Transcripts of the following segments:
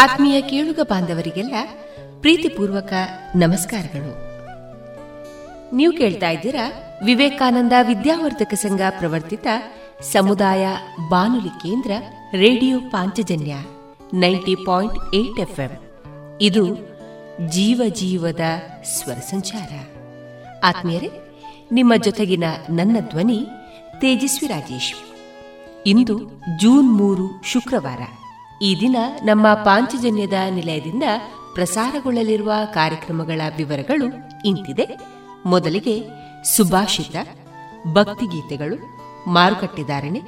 ಆತ್ಮೀಯ ಕೇಳುಗ ಬಾಂಧವರಿಗೆಲ್ಲ ಪ್ರೀತಿಪೂರ್ವಕ ನಮಸ್ಕಾರಗಳು. ನೀವು ಕೇಳ್ತಾ ಇದ್ದೀರಾ ವಿವೇಕಾನಂದ ವಿದ್ಯಾವರ್ಧಕ ಸಂಘ ಪ್ರವರ್ತಿತ ಸಮುದಾಯ ಬಾನುಲಿ ಕೇಂದ್ರ radio Panchajanya ninety point eight FM. ಇದು ಜೀವ ಜೀವದ ಸ್ವರ ಸಂಚಾರ. ಆತ್ಮೀಯರೇ, ನಿಮ್ಮ ಜೊತೆಗಿನ ನನ್ನ ಧ್ವನಿ ತೇಜಸ್ವಿ ರಾಜೇಶ್. ಇಂದು ಜೂನ್ ಮೂರು ಶುಕ್ರವಾರ. ಈ ದಿನ ನಮ್ಮ ಪಾಂಚಜನ್ಯದ ನಿಲಯದಿಂದ ಪ್ರಸಾರಗೊಳ್ಳಲಿರುವ ಕಾರ್ಯಕ್ರಮಗಳ ವಿವರಗಳು ಇಂತಿದೆ. ಮೊದಲಿಗೆ ಸುಭಾಷಿತ, ಭಕ್ತಿಗೀತೆಗಳು ಮಾರುಕಟ್ಟೆದಾರಣೆ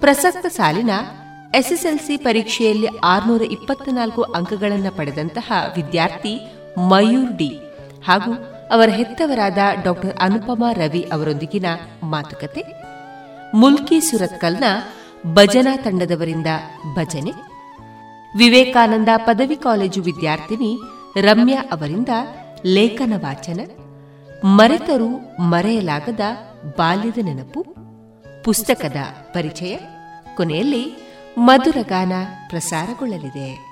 ಪ್ರಸಕ್ತ ಸಾಲಿನ ಎಸ್ಎಸ್ಎಲ್ಸಿ ಪರೀಕ್ಷೆಯಲ್ಲಿ ಆರುನೂರ ಇಪ್ಪತ್ನಾಲ್ಕು ಅಂಕಗಳನ್ನು ಪಡೆದಂತಹ ವಿದ್ಯಾರ್ಥಿ ಮಯೂರ್ ಡಿ ಹಾಗೂ ಅವರ ಹೆತ್ತವರಾದ ಡಾಕ್ಟರ್ ಅನುಪಮಾ ರವಿ ಅವರೊಂದಿಗಿನ ಮಾತುಕತೆ. ಮುಲ್ಕಿ ಸುರತ್ಕಲ್ನ ಭಜನಾ ತಂಡದವರಿಂದ ಭಜನೆ. ವಿವೇಕಾನಂದ ಪದವಿ ಕಾಲೇಜು ವಿದ್ಯಾರ್ಥಿನಿ ರಮ್ಯಾ ಅವರಿಂದ ಲೇಖನ ವಾಚನ, ಮರೆತರೂ ಮರೆಯಲಾಗದ ಬಾಲ್ಯದ ನೆನಪು, ಪುಸ್ತಕದ ಪರಿಚಯ, ಕೊನೆಯಲ್ಲಿ ಮಧುರಗಾನ ಪ್ರಸಾರಗೊಳ್ಳಲಿದೆ.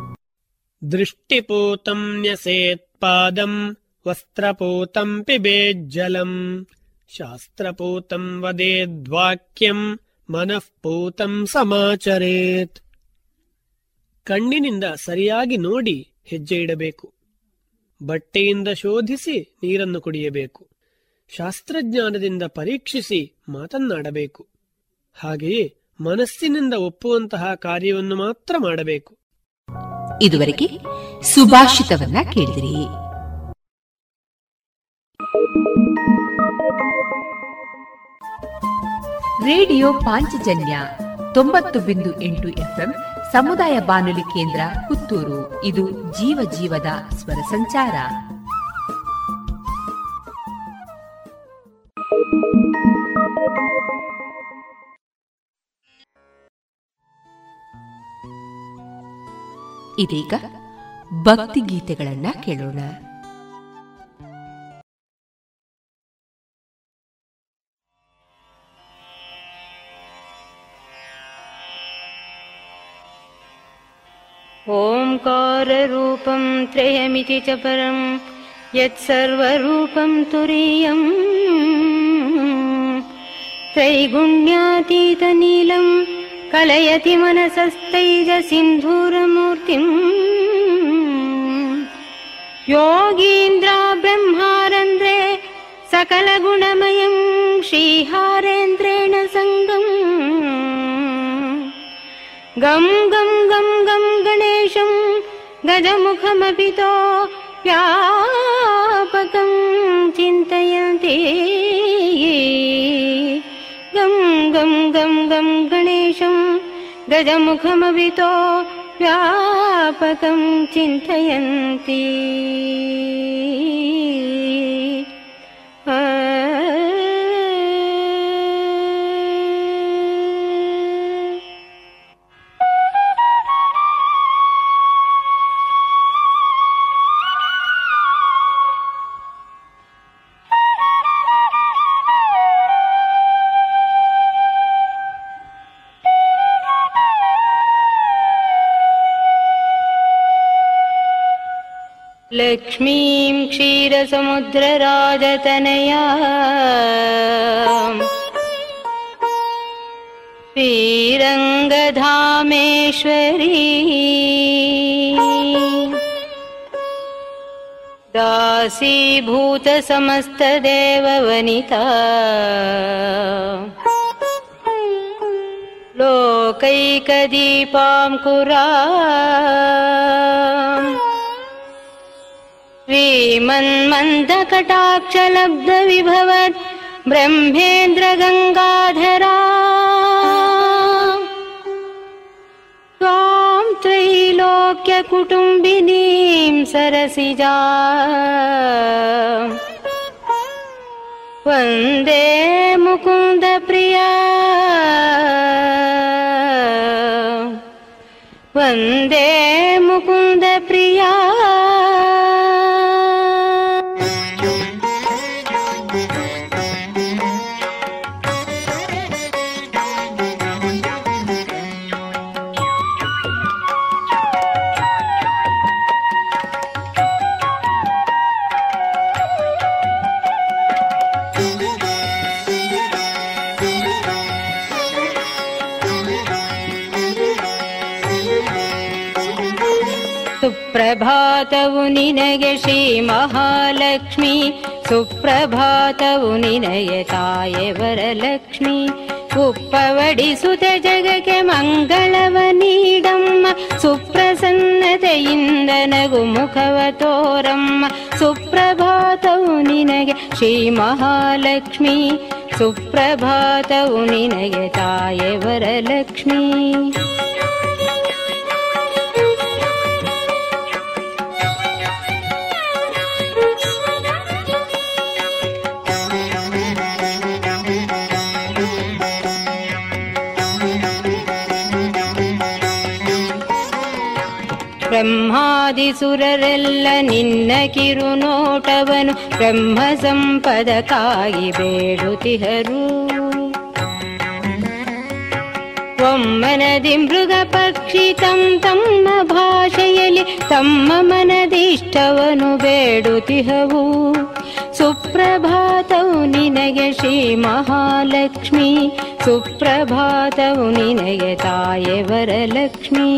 दृष्टिपूतम् न्यसेत्पादम् वस्त्रपूतम् पिबेज्जलम् ಶಾಸ್ತ್ರಪೂತಂ ವದೇದ್ವಾಕ್ಯಂ ಮನಃಪೂತಂ ಸಮಾಚರೇತ್ ಕಣ್ಣಿನಿಂದ ಸರಿಯಾಗಿ ನೋಡಿ ಹೆಜ್ಜೆ ಇಡಬೇಕು ಬಟ್ಟೆಯಿಂದ ಶೋಧಿಸಿ ನೀರನ್ನು ಕುಡಿಯಬೇಕು ಶಾಸ್ತ್ರಜ್ಞಾನದಿಂದ ಪರೀಕ್ಷಿಸಿ ಮಾತನ್ನಾಡಬೇಕು ಹಾಗೆಯೇ ಮನಸ್ಸಿನಿಂದ ಒಪ್ಪುವಂತಹ ಕಾರ್ಯವನ್ನು ಮಾತ್ರ ಮಾಡಬೇಕು ಇದುವರೆಗೆ ಸುಭಾಷಿತವನ್ನ ಕೇಳಿದಿರಿ. ರೇಡಿಯೋ ಪಾಂಚಜನ್ಯ ತೊಂಬತ್ತು ಬಿಂದು ಎಂಟು ಎಫ್ಎಂ ಸಮುದಾಯ ಬಾನುಲಿ ಕೇಂದ್ರ ಪುತ್ತೂರು. ಇದು ಜೀವ ಜೀವದ ಸ್ವರ ಸಂಚಾರ. ಇದೀಗ ಭಕ್ತಿ ಗೀತೆಗಳನ್ನ ಕೇಳೋಣ ओङ्काररूपं त्रयमिति च परं यत्सर्वरूपं तुरीयम् त्रैगुण्यातीतनीलं कलयति मनसस्तैजसिन्धूरमूर्तिम्। योगीन्द्रा ब्रह्मारन्ध्रे सकलगुणमयं श्रीहारेन्द्रेण सङ्गम्। गं गं गं गं गणेशं गजमुखमपितो व्यापकं चिन्तयन्ति गं गं गं गं गणेशं गजमुखमपितो व्यापकं चिन्तयन्ति लक्ष्मीं क्षीरसमुद्रराजतनया श्रीरङ्गधामेश्वरी। दासीभूतसमस्तदेववनिता। लोकैकदीपाङ्कुरा श्रीमन्मन्दकटाक्षलब्धविभवत् ब्रह्मेन्द्रगङ्गाधरा। त्वां त्रैलोक्यकुटुम्बिनीं सरसिजा। वन्दे मुकुन्दप्रिया। वन्दे मुकुन्दप्रिया ಸುಪ್ರಭಾತವು ನಿನಗೆ ಶ್ರೀ ಮಹಾಲಕ್ಷ್ಮಿ ಸುಪ್ರಭಾತವು ನಿನಗೆ ತಾಯೆ ವರಲಕ್ಷ್ಮಿ ಉಪ್ಪವಡಿಸುತ್ತ ಜಗಕ್ಕೆ ಮಂಗಳವ ನೀಡಮ್ಮ ಸುಪ್ರಸನ್ನತೆಯಿಂದ ನಗು ಮುಖವ ತೋರಮ್ಮ ಸುಪ್ರಭಾತವು ನಿನಗೆ ಶ್ರೀ ಮಹಾಲಕ್ಷ್ಮಿ ಸುಪ್ರಭಾತವು ನಿನಗೆ ತಾಯೆ ವರಲಕ್ಷ್ಮಿ ಬ್ರಹ್ಮಾದಿಸುರರೆಲ್ಲ ನಿನ್ನ ಕಿರುನೋಟವನು ಬ್ರಹ್ಮ ಸಂಪದಕ್ಕಾಗಿ ಬೇಡುತಿಹರು ಒಮ್ಮನದಿ ಮೃಗ ಪಕ್ಷಿ ತಂ ತಮ್ಮ ಭಾಷೆಯಲ್ಲಿ ತಮ್ಮ ಮನದಿಷ್ಟವನು ಬೇಡುತಿಹವು ಸುಪ್ರಭಾತವು ನಿನಗೆ ಶ್ರೀ ಮಹಾಲಕ್ಷ್ಮಿ, ಸುಪ್ರಭಾತವು ನಿನಗೆ ತಾಯೆ ವರಲಕ್ಷ್ಮಿ.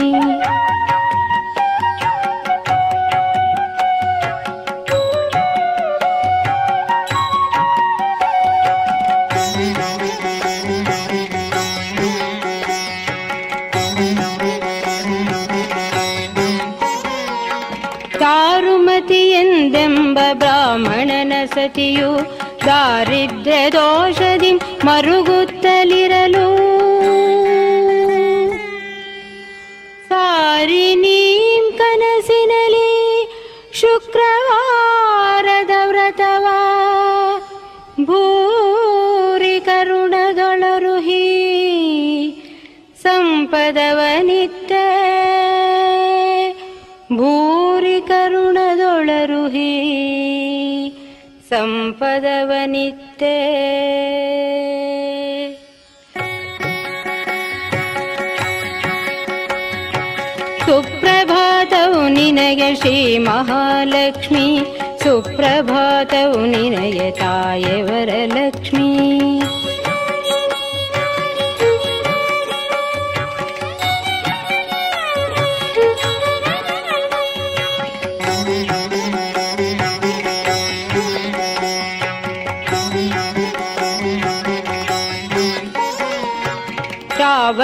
ಸತಿಯು ದಾರಿದ್ರ್ಯ ದೋಷದಿ ಮರುಗುತ್ತಲಿರಲು सम्पदवनित्ते। सुप्रभातौ निनय श्रीमहालक्ष्मी सुप्रभातौ निनयताय वरलक्ष्मी।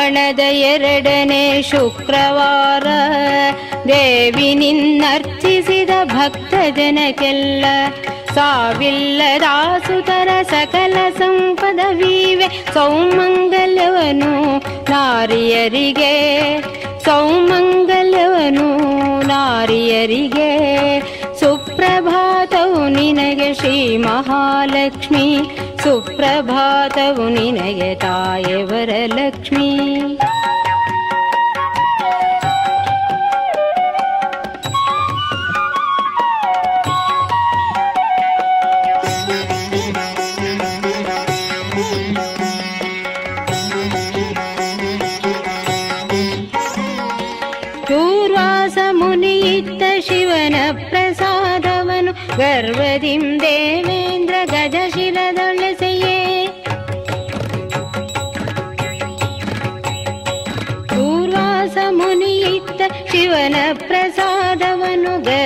ಶ್ರಾವಣದ ಎರಡನೇ ಶುಕ್ರವಾರ ದೇವಿ ನಿನ್ನರ್ಚಿಸಿದ ಭಕ್ತ ಜನಕ್ಕೆಲ್ಲ ಸಾವಿಲ್ಲ ಸುತರ ಸಕಲ ಸಂಪದವಿವೆ ಸೌಮಂಗಲವನು ನಾರಿಯರಿಗೆ ಸೌಮಂಗಲವನು ನಾರಿಯರಿಗೆ. ಸುಪ್ರಭಾತವು ನಿನಗೆ ಶ್ರೀ ಮಹಾಲಕ್ಷ್ಮಿ सुप्रभातमुनिनयताय वरलक्ष्मी। शिवन प्रसादवनु गर्वदिम्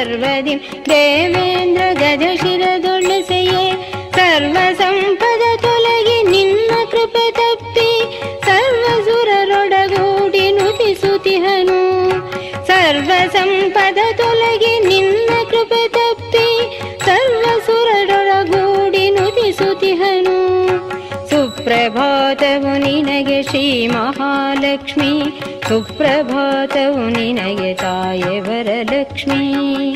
सर्वदिं देवेन्द्र गज सर्वसं श्रीमहालक्ष्मी सुप्रभातौ निनयताय वरलक्ष्मी।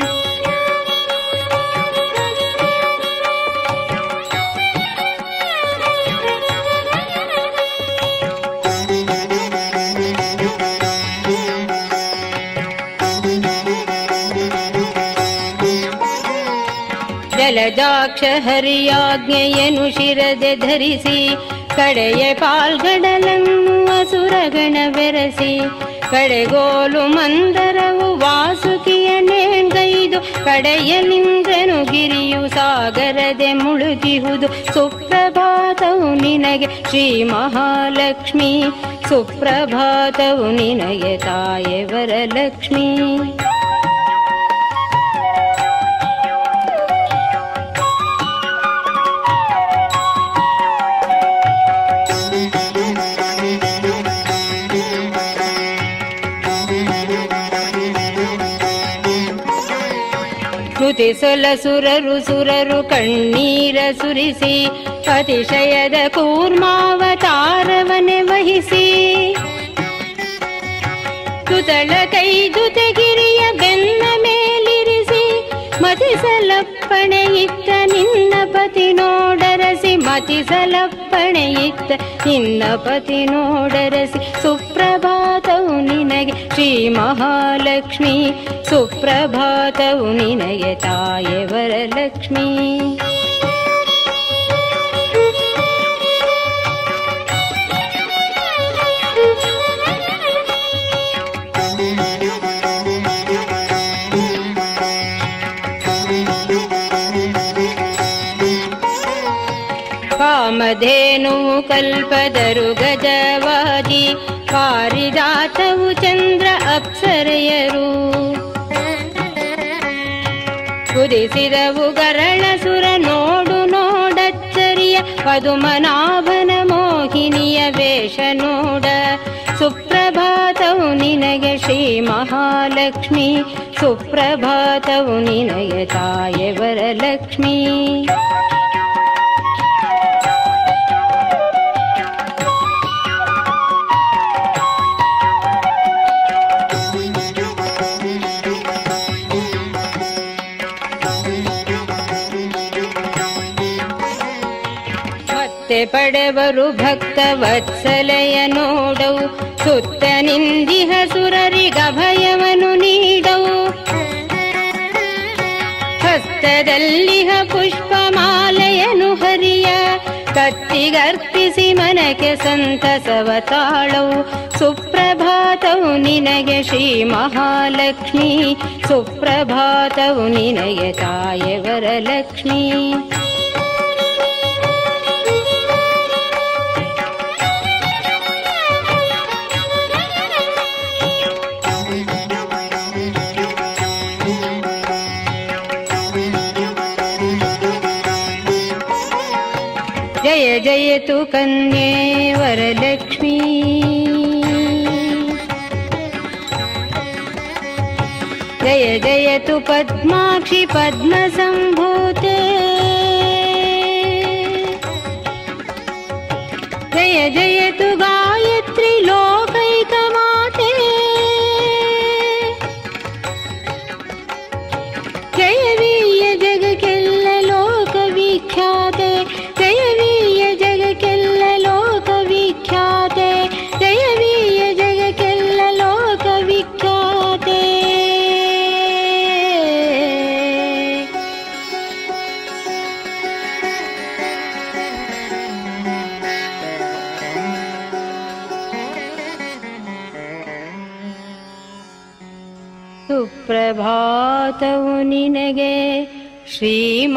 जलदाक्ष हरि धरिसि ಕಡೆಯ ಪಾಲ್ಗಡಲನ್ನು ಅಸುರಗಣ ಬೆರೆಸಿ, ಕಡೆಗೋಲು ಮಂದರವು ವಾಸುಕಿಯ ನೇಣ್ಗೈದು ನಿಂದನು ಗಿರಿಯು ಸಾಗರದೆ ಮುಳುಗಿಹುದು. ಸುಪ್ರಭಾತವು ನಿನಗೆ ಶ್ರೀ ಮಹಾಲಕ್ಷ್ಮಿ, ಸುಪ್ರಭಾತವು ನಿನಗೆ ತಾಯೆ ವರಲಕ್ಷ್ಮಿ. ನುತಿಸೊಲ ಸುರರು ಸುರರು ಕಣ್ಣೀರ ಸುರಿಸಿ, ಅತಿಶಯದ ಕೂರ್ಮಾವತಾರವನೆ ವಹಿಸಿ. ತುತಳ ಕೈ ಗಿರಿಯ ಬೆನ್ನ ಮೇಲಿರಿಸಿ, ಮತಿಸಲಪ್ಪಣೆ ಇತ್ತ ನಿನ್ನ ಪತಿ ನೋಡರಸಿ, ಮತಿಸಲಪ್ಪಣೆ ಇತ್ತ ನಿನ್ನ ಪತಿ ನೋಡರಸಿ ಸುಪ್ರಭಾತವು भातौ निनय श्रीमहालक्ष्मी सुप्रभातौ निनयताय वरलक्ष्मी। कामधेनुकल्पदरुगज ಗರಳ ಸುರ ನೋಡು ನೋಡಚ್ಚರಿಯ ಪದುಮನಾಭನ ಮೋಹಿನಿಯ ವೇಷ ನೋಡ. ಸುಪ್ರಭಾತವು ನಿನಗೆ ಶ್ರೀ ಮಹಾಲಕ್ಷ್ಮಿ, ಸುಪ್ರಭಾತವು ನಿನಗೆ ತಾಯೆ ವರಲಕ್ಷ್ಮಿ. ಪಡೆವರು ಭಕ್ತ ವತ್ಸಲೆಯ ನೋಡವು. ಸುತ್ತ ನಿಂದಿಹ ಸುರರಿಗಭಯವನ್ನು ನೀಡವು. ಹಸ್ತದಲ್ಲಿಹ ಪುಷ್ಪಮಾಲೆಯನು ಹರಿಯ. ಕತ್ತಿಗರ್ಪಿಸಿ ಮನಕ್ಕೆ ಸಂತಸವ ತಾಳವು. ಸುಪ್ರಭಾತವು ನಿನಗೆ ಶ್ರೀ ಮಹಾಲಕ್ಷ್ಮಿ. ಸುಪ್ರಭಾತವು ನಿನಗೆ ತಾಯೆವರ ವರಲಕ್ಷ್ಮಿ तु कन्ये वरलक्ष्मी। जय जयतु पद्माक्षि पद्मसम्भूत।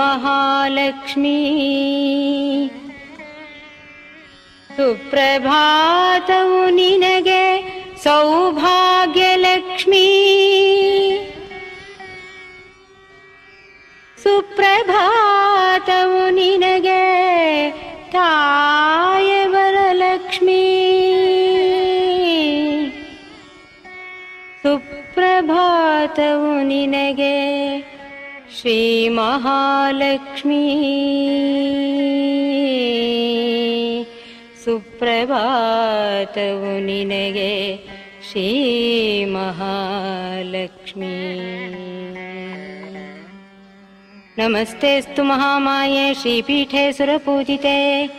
महालक्ष्मी। सुप्रभातौ निनगे सौभाग्यलक्ष्मी। सुप्रभातौ निनगे ताय वरलक्ष्मी सुप्रभातौ निनगे श्रीमहालक्ष्मी। सुप्रभातमुनिनये श्रीमहालक्ष्मी। नमस्तेऽस्तु महामाये श्रीपीठे सुरपूजिते।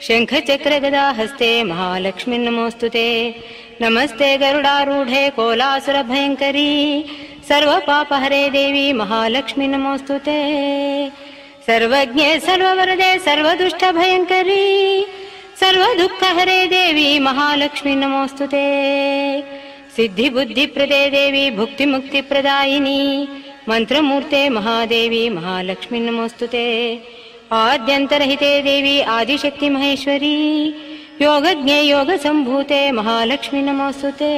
शङ्खचक्रगदाहस्ते महालक्ष्मीन्मोऽस्तु ते। नमस्ते गरुडारूढे कोलासुरभयङ्करी। सर्वपापहरे देवी महालक्ष्मी नमोऽस्तु ते। सर्वज्ञे सर्ववरदे सर्वदुष्टभयङ्करी। सर्वदुःखहरे देवी महालक्ष्मी नमोऽस्तु ते। सिद्धिबुद्धिप्रदे देवी भुक्तिमुक्तिप्रदायिनी। मन्त्रमूर्ते महादेवी महालक्ष्मी नमोऽस्तु ते। आद्यन्तरहिते देवी आदिशक्ति महेश्वरी। योगज्ञे योगसम्भूते महालक्ष्मी नमोऽस्तु ते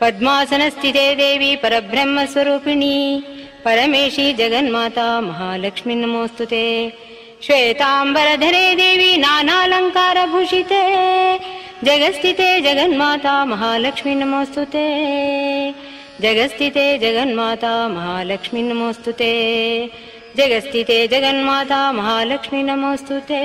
पद्मासनस्थिते देवी परब्रह्मस्वरूपिणी। परमेशी जगन्माता महालक्ष्मी नमोऽस्तु ते। श्वेताम्बरधरे देवी नानालङ्कारभूषिते। जगस्थिते जगन्माता महालक्ष्मी नमोऽस्तु ते। जगस्थिते जगन्माता महालक्ष्मी नमोऽस्तु ते। जगस्थिते जगन्माता महालक्ष्मी नमोऽस्तु ते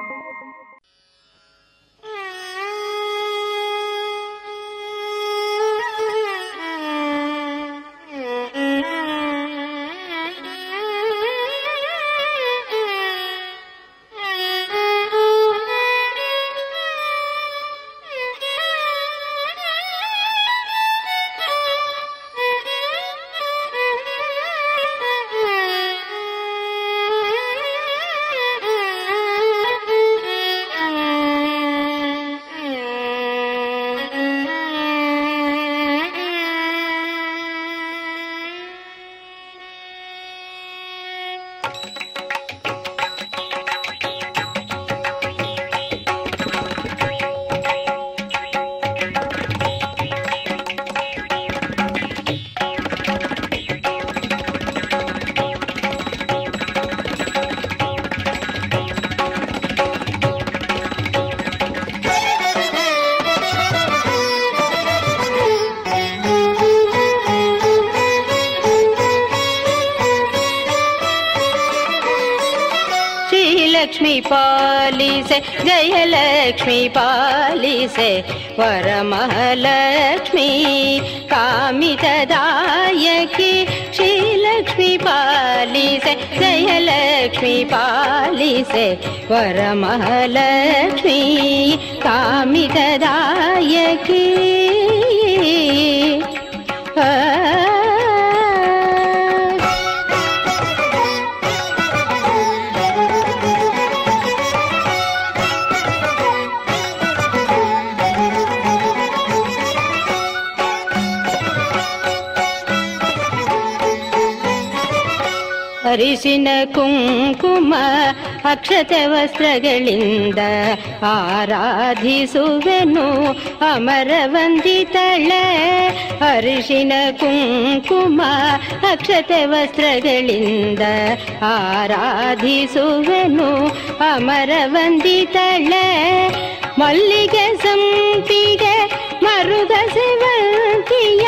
लक्ष्मी पालिसे वरमहालक्ष्मी कामितदायकी श्रीलक्ष्मी पालिसे जय लक्ष्मी पालिसे वरमहालक्ष्मी कामितदायकी ಅರಿಶಿನ ಕುಂಕುಮ ಅಕ್ಷತೆ ವಸ್ತ್ರಗಳಿಂದ ಆರಾಧಿಸುವೆನು ಅಮರ ವಂದಿತಳೆ ಅರಿಶಿನ ಕುಂಕುಮ ಅಕ್ಷತೆ ವಸ್ತ್ರಗಳಿಂದ ಆರಾಧಿಸುವೆನು ಅಮರ ವಂದಿತಳೆ ಮಲ್ಲಿಗೆ ಸಂಪಿಗೆ ಮರುಗ ಸೇವಂತಿಯ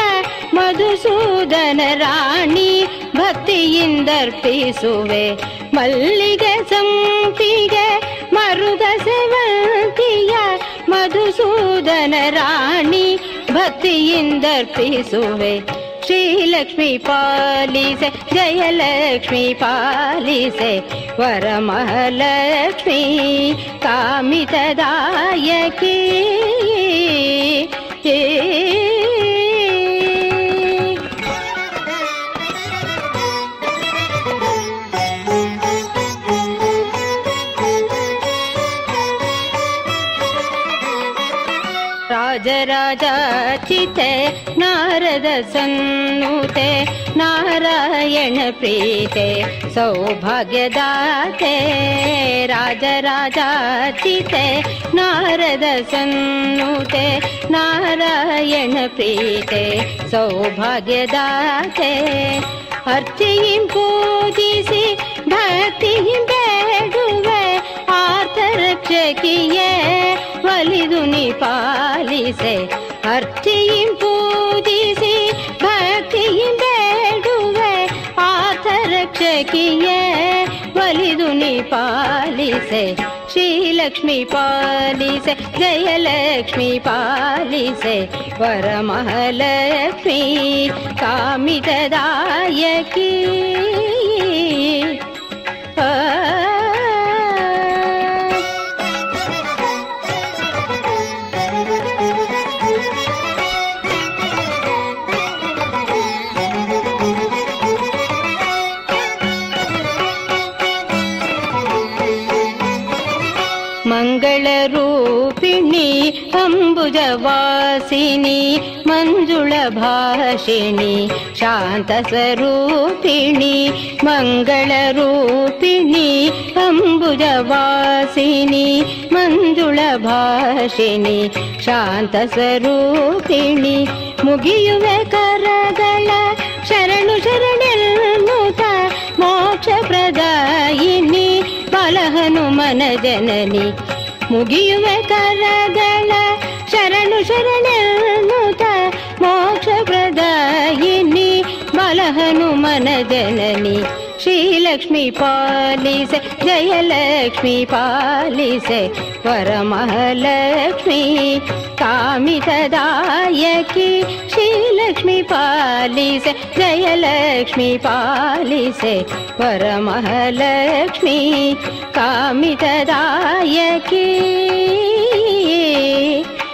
ಮಧುಸೂದನ ರಾಣಿ ಭಕ್ತಿಯಿಂದರ್ಪಿಸುವೆ ಮಲ್ಲಿಗೆ ಸಂಪಿಗೆ ಮರುಗ ಸೇವಂತಿಯ ಮಧುಸೂದನ ರಾಣಿ ಭಕ್ತಿಯಿಂದರ್ಪಿಸುವೆ ಶ್ರೀಲಕ್ಷ್ಮಿ ಪಾಲಿಸೆ ಜಯಲಕ್ಷ್ಮಿ ಪಾಲಿಸೆ ವರಮಹಾಲಕ್ಷ್ಮಿ ಕಾಮಿತದಾಯಕಿ राजराजाचिते नारदसन्नुते नारायणप्रीते सौभाग्यदाते राजराजाचिते नारदसन्नुते नारायणप्रीते सौभाग्यदाते। अर्चयिं पूजिसि भक्तिं बेडुवे सौभाग्यदा ಪೂಜಿಸಿ ಭಕ್ತಿಯಿಂ ಬೇಡುವೆ ಆರ್ತರಕ್ಷಕಿಯೇ ಒಲಿದು ನೀ ಪಾಲಿಸೆ ಅರ್ಚಿಯಿಂ ಪೂಜಿಸಿ ಭಕ್ತಿಯಿಂ ಬೇಡುವೆ ಆರ್ಥರಕ್ಷಕಿಯೇ ಒಲಿದು ನೀ ಪಾಲಿಸೆ ಶ್ರೀಲಕ್ಷ್ಮಿ ಪಾಲಿಸೆ ಜಯಲಕ್ಷ್ಮಿ ಪಾಲಿಸೆ ವರಮಹಾಲಕ್ಷ್ಮಿ ಕಾಮಿತದಾಯಕಿ जवासिनी मञ्जुळाषिणी शान्तसरूपिणी मङ्गलरूपिणी अम्बुजवासिनी मञ्जुळभाषिणी शान्तसरूपिणी मुगि करगल शरणु शरण मोक्षप्रदायिनी बलहनुमनजननि मुगि करगला शरण मोक्षप्रदायिनी बलहनुमनजननी श्रीलक्ष्मी पालिसे जयलक्ष्मी पालिसे वरमहालक्ष्मी कामि तदायकी श्रीलक्ष्मी पालिसे जयलक्ष्मी पालिसे वरमहालक्ष्मी कामि तदायकी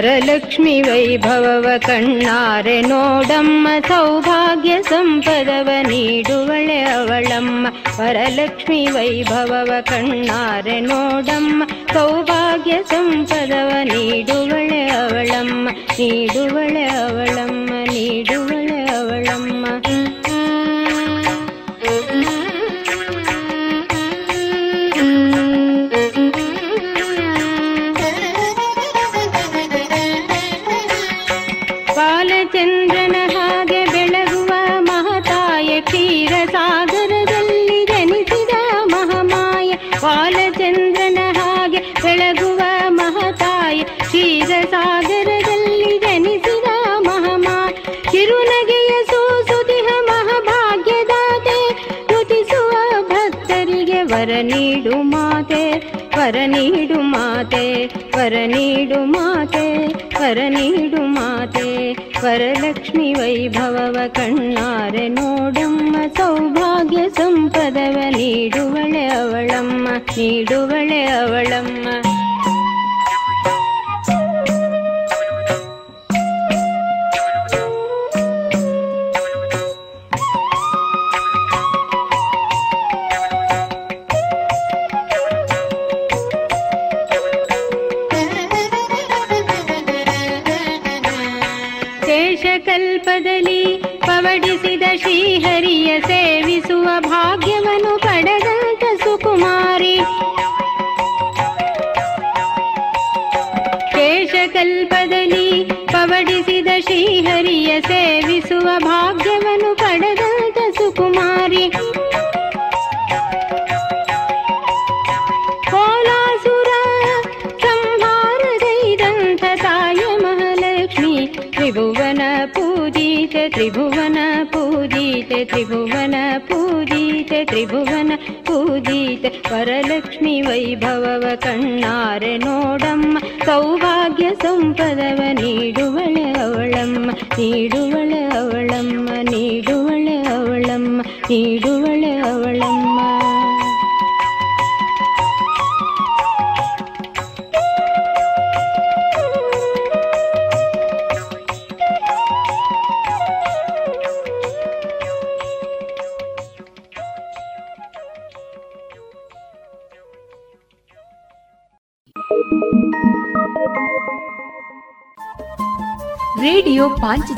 ವರಲಕ್ಷ್ಮಿ ವೈಭವವ ಕಣ್ಣಾರೆ ನೋಡಮ್ಮ ಸೌಭಾಗ್ಯ ಸಂಪದವ ನೀಡುವಳೆ ಅವಳಮ್ಮ ವರಲಕ್ಷ್ಮಿ ವೈಭವವ ಕಣ್ಣಾರೆ ನೋಡಮ್ಮ ಸೌಭಾಗ್ಯ ಸಂಪದವ ನೀಡುವಳೆ ಅವಳಮ್ಮ ನೀಡುವಳೆ ಅವಳಮ್ಮ ನೀಡುವಳೆ ವರ ನೀಡು ಮಾತೆ ವರ ನೀಡು ಮಾತೆ ವರ ನೀಡು ಮಾತೆ ವರಲಕ್ಷ್ಮಿ ವೈಭವವ ಕಣ್ಣಾರೆ ನೋಡಮ್ಮ ಸೌಭಾಗ್ಯ ಸಂಪದವ ನೀಡುವಳೆ ಅವಳಮ್ಮ ನೀಡುವಳೆ ಅವಳಮ್ಮ ತ್ರಿಭುವನ ಪೂಜಿತ ವರಲಕ್ಷ್ಮಿ ವೈಭವವ ಕಣ್ಣಾರೆ ನೋಡಮ್ಮ ಸೌಭಾಗ್ಯ ಸಂಪದವ ನೀಡುವಳೆ ಅವಳಮ್ಮ ನೀಡುವಳೆ ಅವಳಮ್ಮ ನೀಡುವಳೆ ಅವಳಮ್ಮ ನೀಡುವಳೆ ಅವಳಮ್ಮ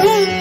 Hey.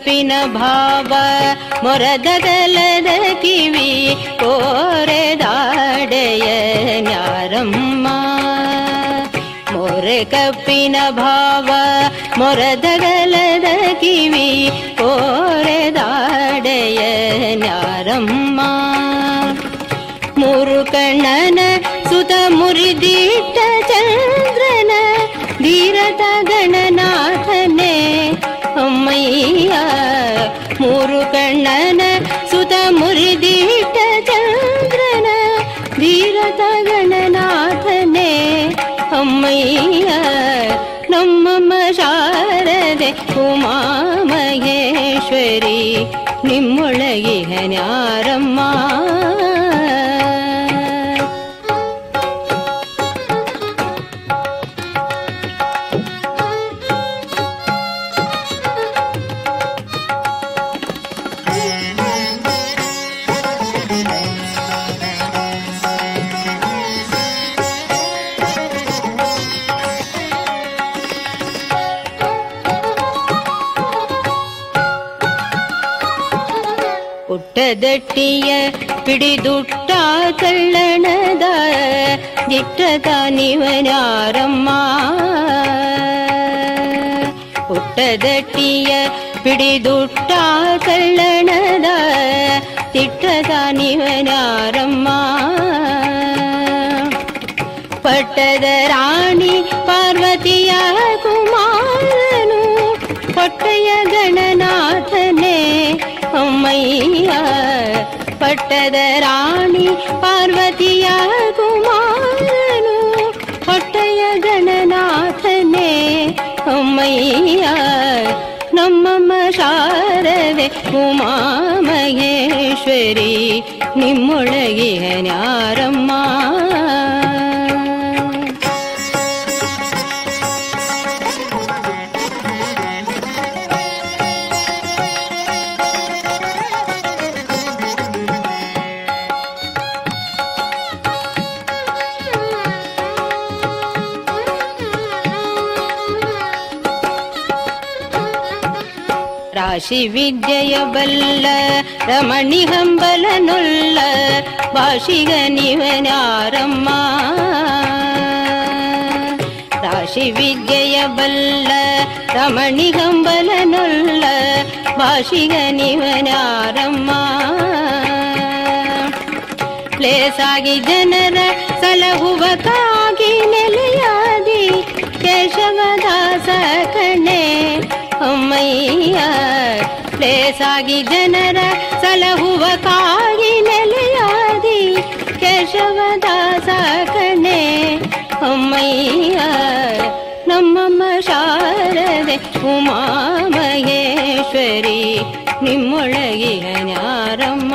ಮೊರೆ ಕಪ್ಪಿನ ಭಾವ ಮೊರದಗಲದ ಕಿವಿ ಕೋರೆದಾಡೆಯ ನ್ಯಾರಮ್ಮ ಮೊರೆ ಕಪ್ಪಿನ ಭಾವ ಮೊರದಗಲದ ಕಿವಿ ಕೋರೆದಾಡೆಯ ನ್ಯಾರಮ್ಮ ಮೂರು ಕಣ್ಣನ ಸುತ ಮುರಿದಿಟ್ಟ ಚಂದ್ರನ ಮೂರು ಕಣ್ಣನ ಸುತ ಮುರಿದಿಟ್ಟ ಚಂದ್ರನ ಧೀರತ ಗಣನಾಥನೇ ಅಮ್ಮಯ್ಯ ನಮ್ಮಮ್ಮ ಶಾರದೆ ಉಮಾ ಮಹೇಶ್ವರಿ ನಿಮ್ಮೊಳಗಿಹನ್ಯಾರಮ್ಮ ಪುಟ್ಟದಟ್ಟಿಯ ಪಿಡಿದುಟ್ಟ ಕಳ್ಳಣದ ದಿಟ್ಟದ ನಿವನಾರಮ್ಮ ಪುಟ್ಟದಟ್ಟಿಯ ಪಿಡಿದುಟ್ಟ ಕಳ್ಳಣದ ತಿಟ್ಟದ ನಿವನಾರಮ್ಮ ಪಟ್ಟದ ರಾಣಿ ರಾಣಿ ಪಾರ್ವತಿಯ ಕುಮಾರನು ಪಟ್ಟಯ ಗಣನಾಥನೇ ಅಮ್ಮಯ್ಯ ನಮ್ಮಮ್ಮ ಶಾರದೆ ಉಮಾ ಮಹೇಶ್ವರಿ ನಿಮ್ಮೊಳಗಿಹನ್ಯಾರಮ್ಮ ರಾಶಿ ವಿದ್ಯೆಯ ಬಲ್ಲ ರಮಣಿ ಹಂಬಲನೊಲ್ಲ ಭಾಷಿಗ ನಿವನಾರಮ್ಮ ರಾಶಿ ವಿದ್ಯೆಯ ಬಲ್ಲ ರಮಣಿ ಹಂಬಲನೊಲ್ಲ ಭಾಷಿಗ ನಿವನಾರಮ್ಮ ಲೇಸಾಗಿ ಜನರ ಸಲಹುವ ಕಾಗಿ ನೆಲೆಯಾದಿ ಕೇಶವದಾಸ ಕಣೆ ಅಮ್ಮಯ್ಯ ಲೇಸಾಗಿ ಜನರ ಸಲಹುವ ಕಾಗಿ ನೆಲೆಯಾದಿ ಕೇಶವದಾಸ ಕಣೆ ಅಮ್ಮಯ್ಯ ನಮ್ಮಮ್ಮ ಶಾರದೆ ಉಮಾ ಮಹೇಶ್ವರಿ ನಿಮ್ಮೊಳಗಿಹನ್ಯಾರಮ್ಮ ನಿಮ್ಮೊಳಗಿಹನ್ಯಾರಮ್ಮ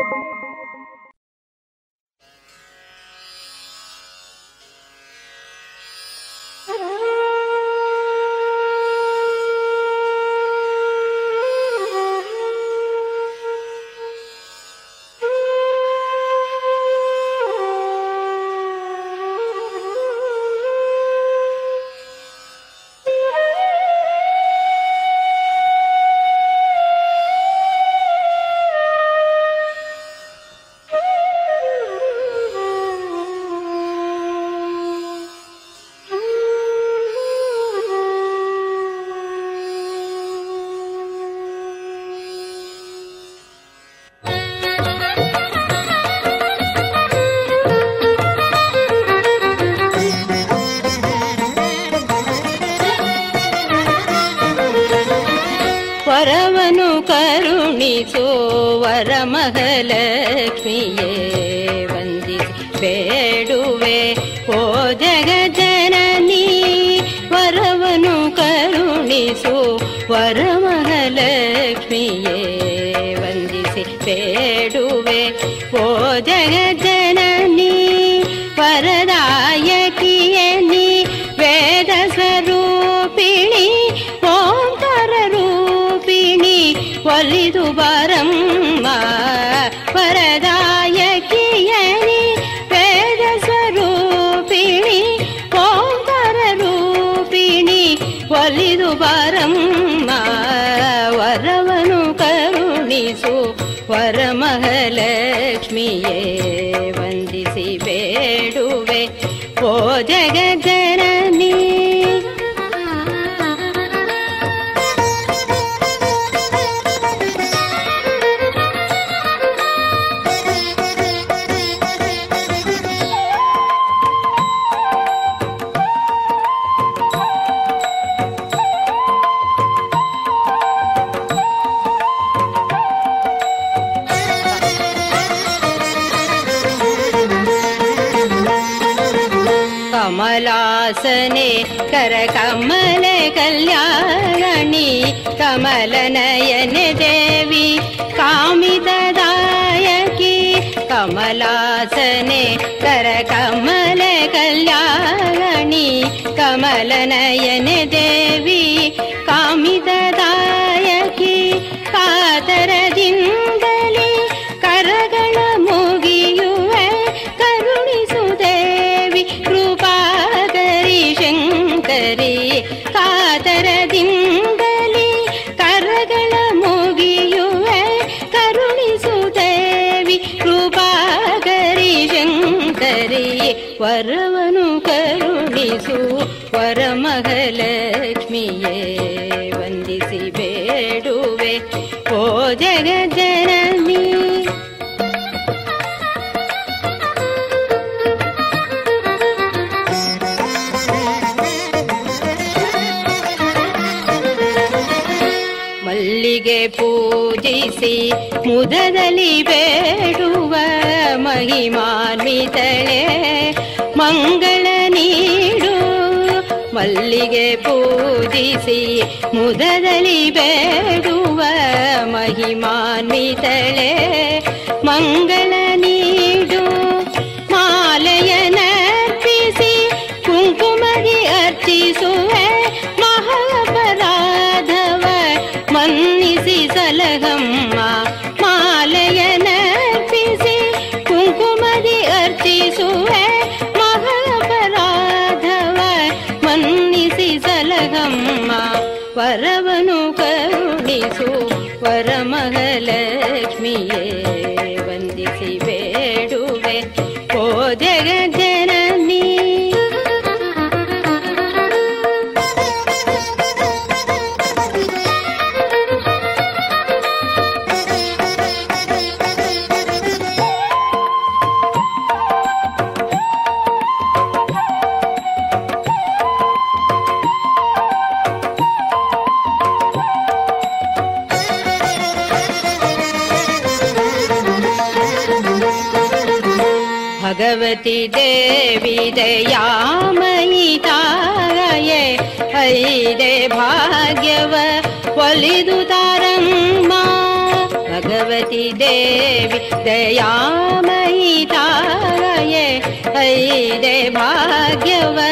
ವರವನು ಕರುಣಿಸು ವರಮಗಲಕ್ಷ್ಮಿಯೇ ವಂದಿಸಿ ಬೇಡುವೆ. ಓ ಜಗಜನನಿ ಮಲ್ಲಿಗೆ ಪೂಜಿಸಿ ಮುದದಲ್ಲಿ ಬೇಡುವ ಮಹಿಮಾನ್ವಿತಳೆ. ಮಂಗಳ ನೀಡು ಮಲ್ಲಿಗೆ ಪೂಜಿಸಿ ಮುದದಲ್ಲಿ ಬೇಡುವ ಮಹಿಮಾನ್ವಿತಳೆ. ಮಂಗಳ दया मयि तारे ऐ देभाग्यवलिद्बारं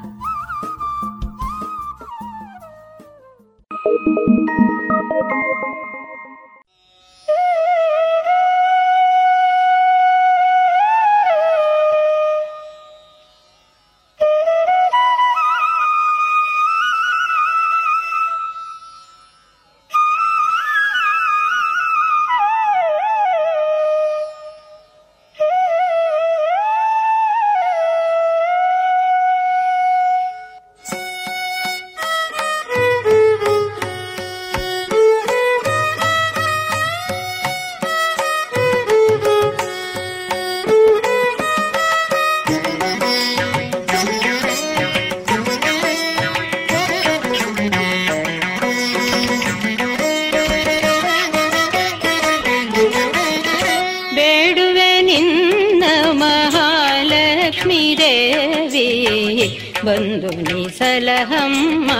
बन्धुनि सलहम्मा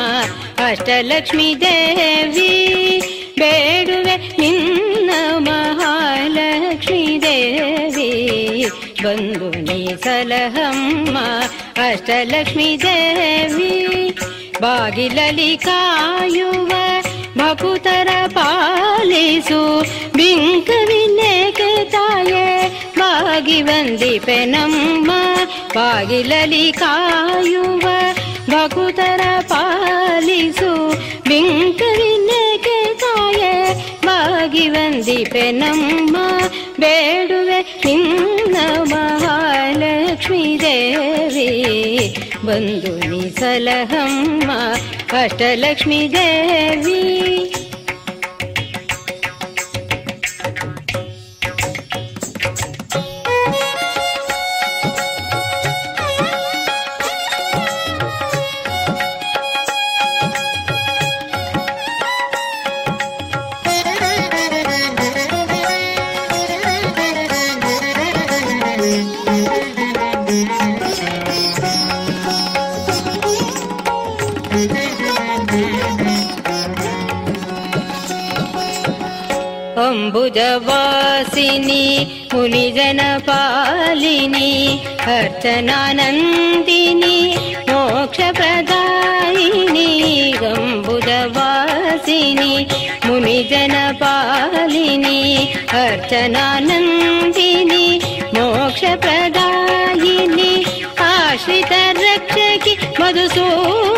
अष्टलक्ष्मीदेवी बेडुवे महालक्ष्मीदेवी बन्धुनि सलहम्मा अष्टलक्ष्मी देवी भागिलिकायुव भपुतर पालिसु बिङ्क विने के ताय ವಂದಿಪೆ ನಮ್ಮ ಬಾಗಿಲಲಿ ಕಾಯುವ ಭಕುತರ ಪಾಲಿಸು ಬಿಂಕವಿನಕ್ಕೆ ತಾಯೇ. ಬಾಗಿ ವಂದಿಪೆ ನಮ್ಮ ಬೇಡುವೆ ನಿನ್ನ ಮಹಾಲಕ್ಷ್ಮೀ ದೇವಿ. ಬಂದು ನೀ ಸಲಹಮ್ಮ ಅಷ್ಟಲಕ್ಷ್ಮೀ ದೇವಿ. अम्बुजवासिनि मुनिजनपालिनि अर्चनानन्दिनि मोक्षप्रदायिनि अम्बुजवासिनि मुनिजनपालिनि अर्चनानन्दिनि मोक्षप्रदायिनि आश्रितरक्षकि मधुसूदनकामिनि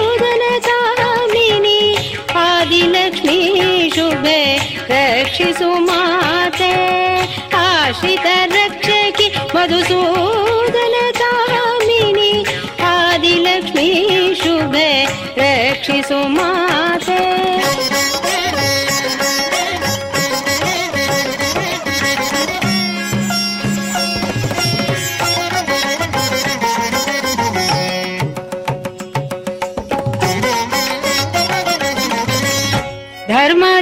रक्षिसु माते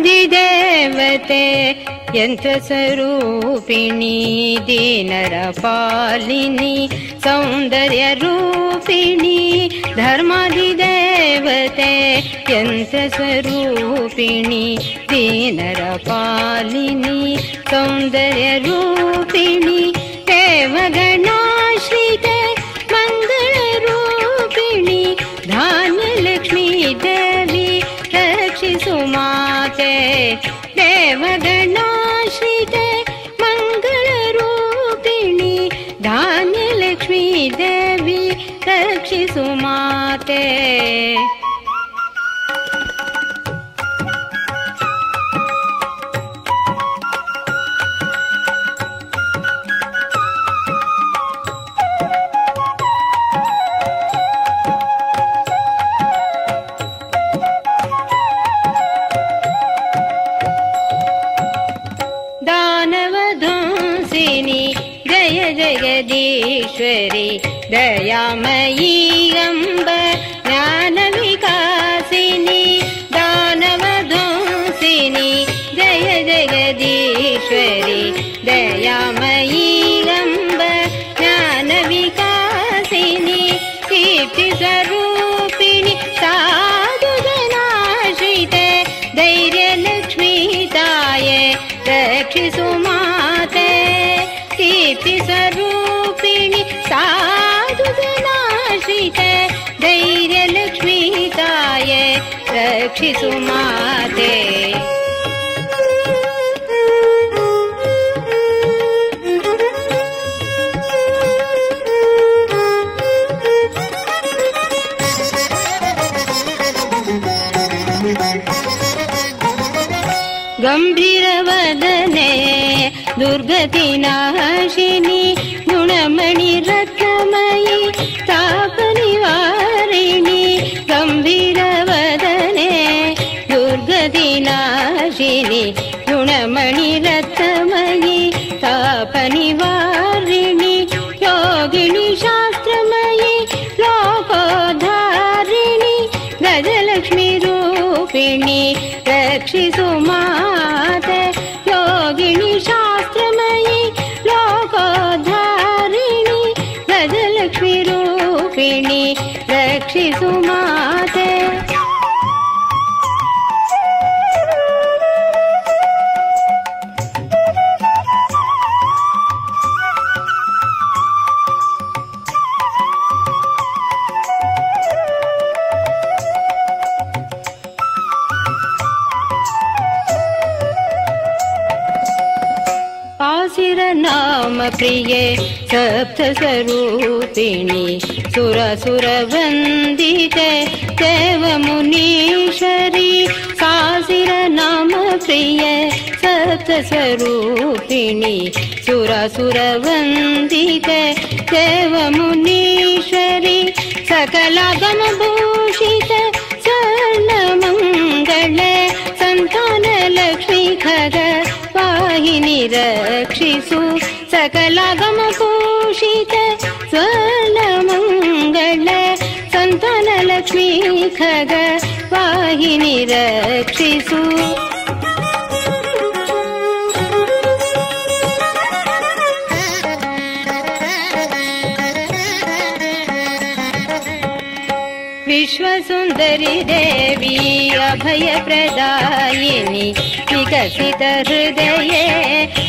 धर्माधिदेवते यन्त्रस्वरूपिणी दीनरपालिनी सौन्दर्यरूपिणी धर्माधिदेवते यन्त्रस्वरूपिणी दीनरपालिनी सौन्दर्यरूपिणी देवगणाश्रिते या मैं रक्षिसु माते। गम्भीरवदने दुर्गतिनाशिनि प्रिये सप्तस्वरूपिणि सुरसुरवन्दिते देवमुनीश्वरी नाम प्रिये सप्तस्वरूपिणि सुरसुरवन्दिते देवमुनीश्वरी सकलागमभूषित स्वर्णमङ्गले सन्तानलक्ष्मी खग पाहिनि रक्षिसु सकलागमभूषित स्वर्णमङ्गल सन्तानलक्ष्मी खग पाहिनि रक्षिसु विश्वसुन्दरि देवी अभयप्रदायिनि विकसित हृदये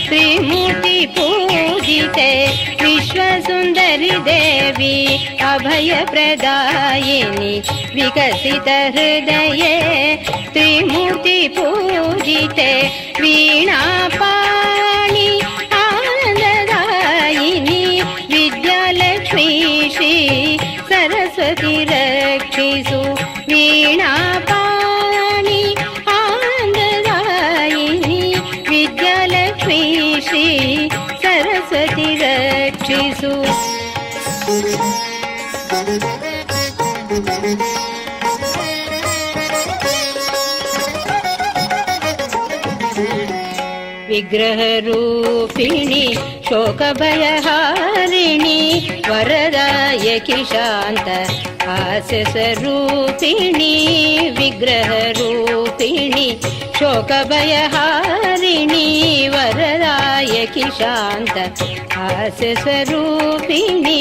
त्रिमूर्ति पूजिते विश्वसुन्दरि देवी अभयप्रदायिनि विकसित हृदये त्रिमूर्ति पूजिते वीणापाणि विग्रहरूपिणि शोकभयहारिणि वरदायकि शान्त हास्यस्वरूपिणि विग्रहरूपिणि शोकभयहारिणि वरदायकि शान्त हास्यस्वरूपिणि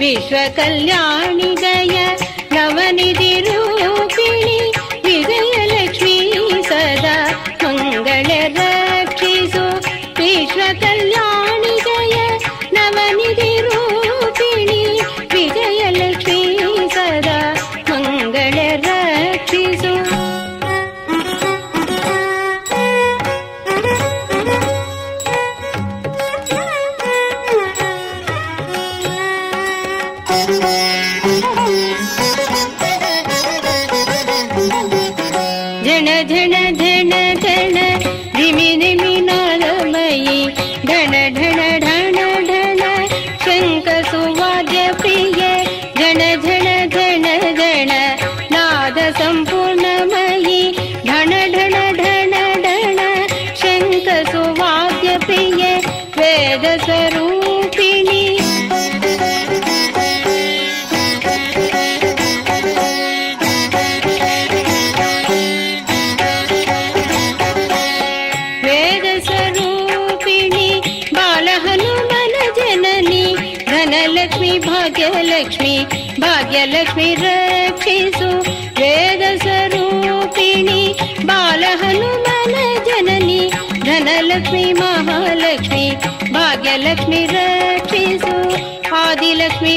विश्वकल्याणि जय भाग्यलक्ष्मी रक्षिसु वेदस्वरूपिणि बालहनुमन जननी धनलक्ष्मी महालक्ष्मी भाग्यलक्ष्मी रक्षिसु आदिलक्ष्मी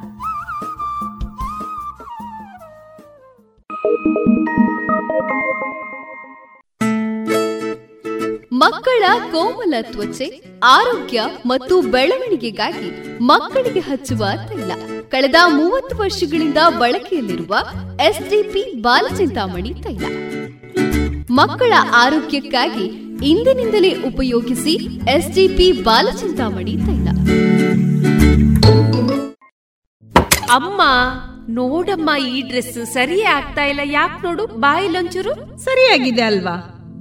ಮಕ್ಕಳ ಕೋಮಲ ತ್ವಚೆ, ಆರೋಗ್ಯ ಮತ್ತು ಬೆಳವಣಿಗೆಗಾಗಿ ಮಕ್ಕಳಿಗೆ ಹಚ್ಚುವ ತೈಲ. ಕಳೆದ ಮೂವತ್ತು ವರ್ಷಗಳಿಂದ ಬಳಕೆಯಲ್ಲಿರುವ ಎಸ್ಡಿಪಿ ಬಾಲಚಿಂತಾಮಣಿ ತೈಲ. ಮಕ್ಕಳ ಆರೋಗ್ಯಕ್ಕಾಗಿ ಇಂದಿನಿಂದಲೇ ಉಪಯೋಗಿಸಿ ಎಸ್ಡಿಪಿ ಬಾಲಚಿಂತಾಮಣಿ ತೈಲ. ಅಮ್ಮ, ನೋಡಮ್ಮ, ಈ ಡ್ರೆಸ್ ಸರಿಯೇ ಆಗ್ತಾ ಇಲ್ಲ. ಯಾಕೆ ನೋಡು, ಬಾಯಿಲೊಂಚೂರು ಸರಿಯಾಗಿದೆ ಅಲ್ವಾ?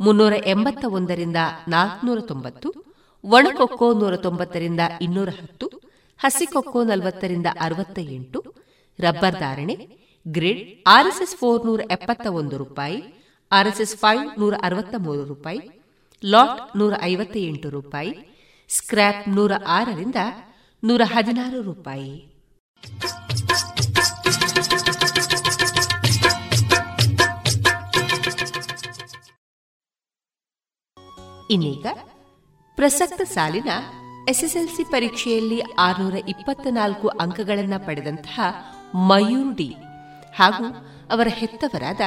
ಮುನ್ನೂರ ಎಂಬತ್ತ ಒಂದರಿಂದ ನಾಲ್ಕುನೂರ ತೊಂಬತ್ತು, ಒಣಕೊಕ್ಕೋ ನೂರ ತೊಂಬತ್ತರಿಂದ ಇನ್ನೂರ ಹತ್ತು ಹಸಿಕೊಕ್ಕೋ ನಲವತ್ತರಿಂದ ಅರವತ್ತ ಎಂಟು ರಬ್ಬರ್ ಧಾರಣೆ, ಗ್ರಿಡ್, ಆರ್ಎಸ್ಎಸ್ ಫೋರ್ ನೂರ ಎಪ್ಪತ್ತ ಒಂದು ರೂಪಾಯಿ, ಆರ್ಎಸ್ಎಸ್ ಫೈವ್ ನೂರ ಅರವತ್ತ ಮೂರು ರೂಪಾಯಿ, ಲಾಟ್ ನೂರ ಐವತ್ತ ಎಂಟು ರೂಪಾಯಿ, ಸ್ಕ್ರ್ಯಾಪ್ ನೂರ ಆರರಿಂದ ನೂರ ಹದಿನಾರು ರೂಪಾಯಿ. ಇನ್ನೀಗ ಪ್ರಸಕ್ತ ಸಾಲಿನ ಎಸ್ಎಸ್ಎಲ್ಸಿ ಪರೀಕ್ಷೆಯಲ್ಲಿ ಆರುನೂರ ಇಪ್ಪತ್ತ ನಾಲ್ಕು ಅಂಕಗಳನ್ನು ಪಡೆದಂತಹ ಮಯೂರ್ ಡಿ ಹಾಗೂ ಅವರ ಹೆತ್ತವರಾದ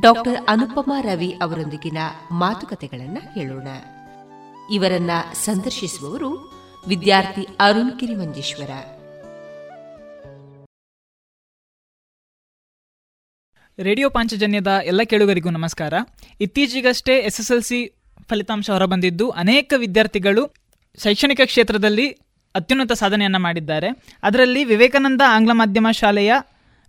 ಡಾಕ್ಟರ್ ಅನುಪಮಾ ರವಿ ಅವರೊಂದಿಗಿನ ಮಾತುಕತೆಗಳನ್ನು ಹೇಳೋಣ. ಇವರನ್ನ ಸಂದರ್ಶಿಸುವವರು ವಿದ್ಯಾರ್ಥಿ ಅರುಣ್ ಕಿರಿಮಂಜೇಶ್ವರ. ರೇಡಿಯೋ ಪಾಂಚಜನ್ಯದ ಎಲ್ಲ ಕೇಳುಗರಿಗೂ ನಮಸ್ಕಾರ. ಇತ್ತೀಚೆಗಷ್ಟೇ ಎಸ್ಎಸ್ಎಲ್ಸಿ ಫಲಿತಾಂಶ ಹೊರಬಂದಿದ್ದು ಅನೇಕ ವಿದ್ಯಾರ್ಥಿಗಳು ಶೈಕ್ಷಣಿಕ ಕ್ಷೇತ್ರದಲ್ಲಿ ಅತ್ಯುನ್ನತ ಸಾಧನೆಯನ್ನು ಮಾಡಿದ್ದಾರೆ. ಅದರಲ್ಲಿ ವಿವೇಕಾನಂದ ಆಂಗ್ಲ ಮಾಧ್ಯಮ ಶಾಲೆಯ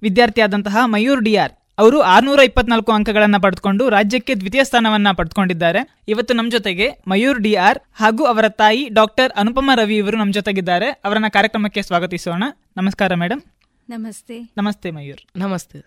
ವಿದ್ಯಾರ್ಥಿಯಾದಂತಹ ಮಯೂರ್ ಡಿಆರ್ ಅವರು ಆರುನೂರ ಇಪ್ಪತ್ನಾಲ್ಕು ಅಂಕಗಳನ್ನು ಪಡೆದುಕೊಂಡು ರಾಜ್ಯಕ್ಕೆ ದ್ವಿತೀಯ ಸ್ಥಾನವನ್ನು ಪಡೆದುಕೊಂಡಿದ್ದಾರೆ. ಇವತ್ತು ನಮ್ಮ ಜೊತೆಗೆ ಮಯೂರ್ ಡಿ ಆರ್ ಹಾಗೂ ಅವರ ತಾಯಿ ಡಾಕ್ಟರ್ ಅನುಪಮ ರವಿ ಇವರು ನಮ್ಮ ಜೊತೆಗಿದ್ದಾರೆ. ಅವರನ್ನ ಕಾರ್ಯಕ್ರಮಕ್ಕೆ ಸ್ವಾಗತಿಸೋಣ. ನಮಸ್ಕಾರ ಮೇಡಮ್ ನಮಸ್ತೆ. ನಮಸ್ತೆ ಮಯೂರ್. ನಮಸ್ತೆ.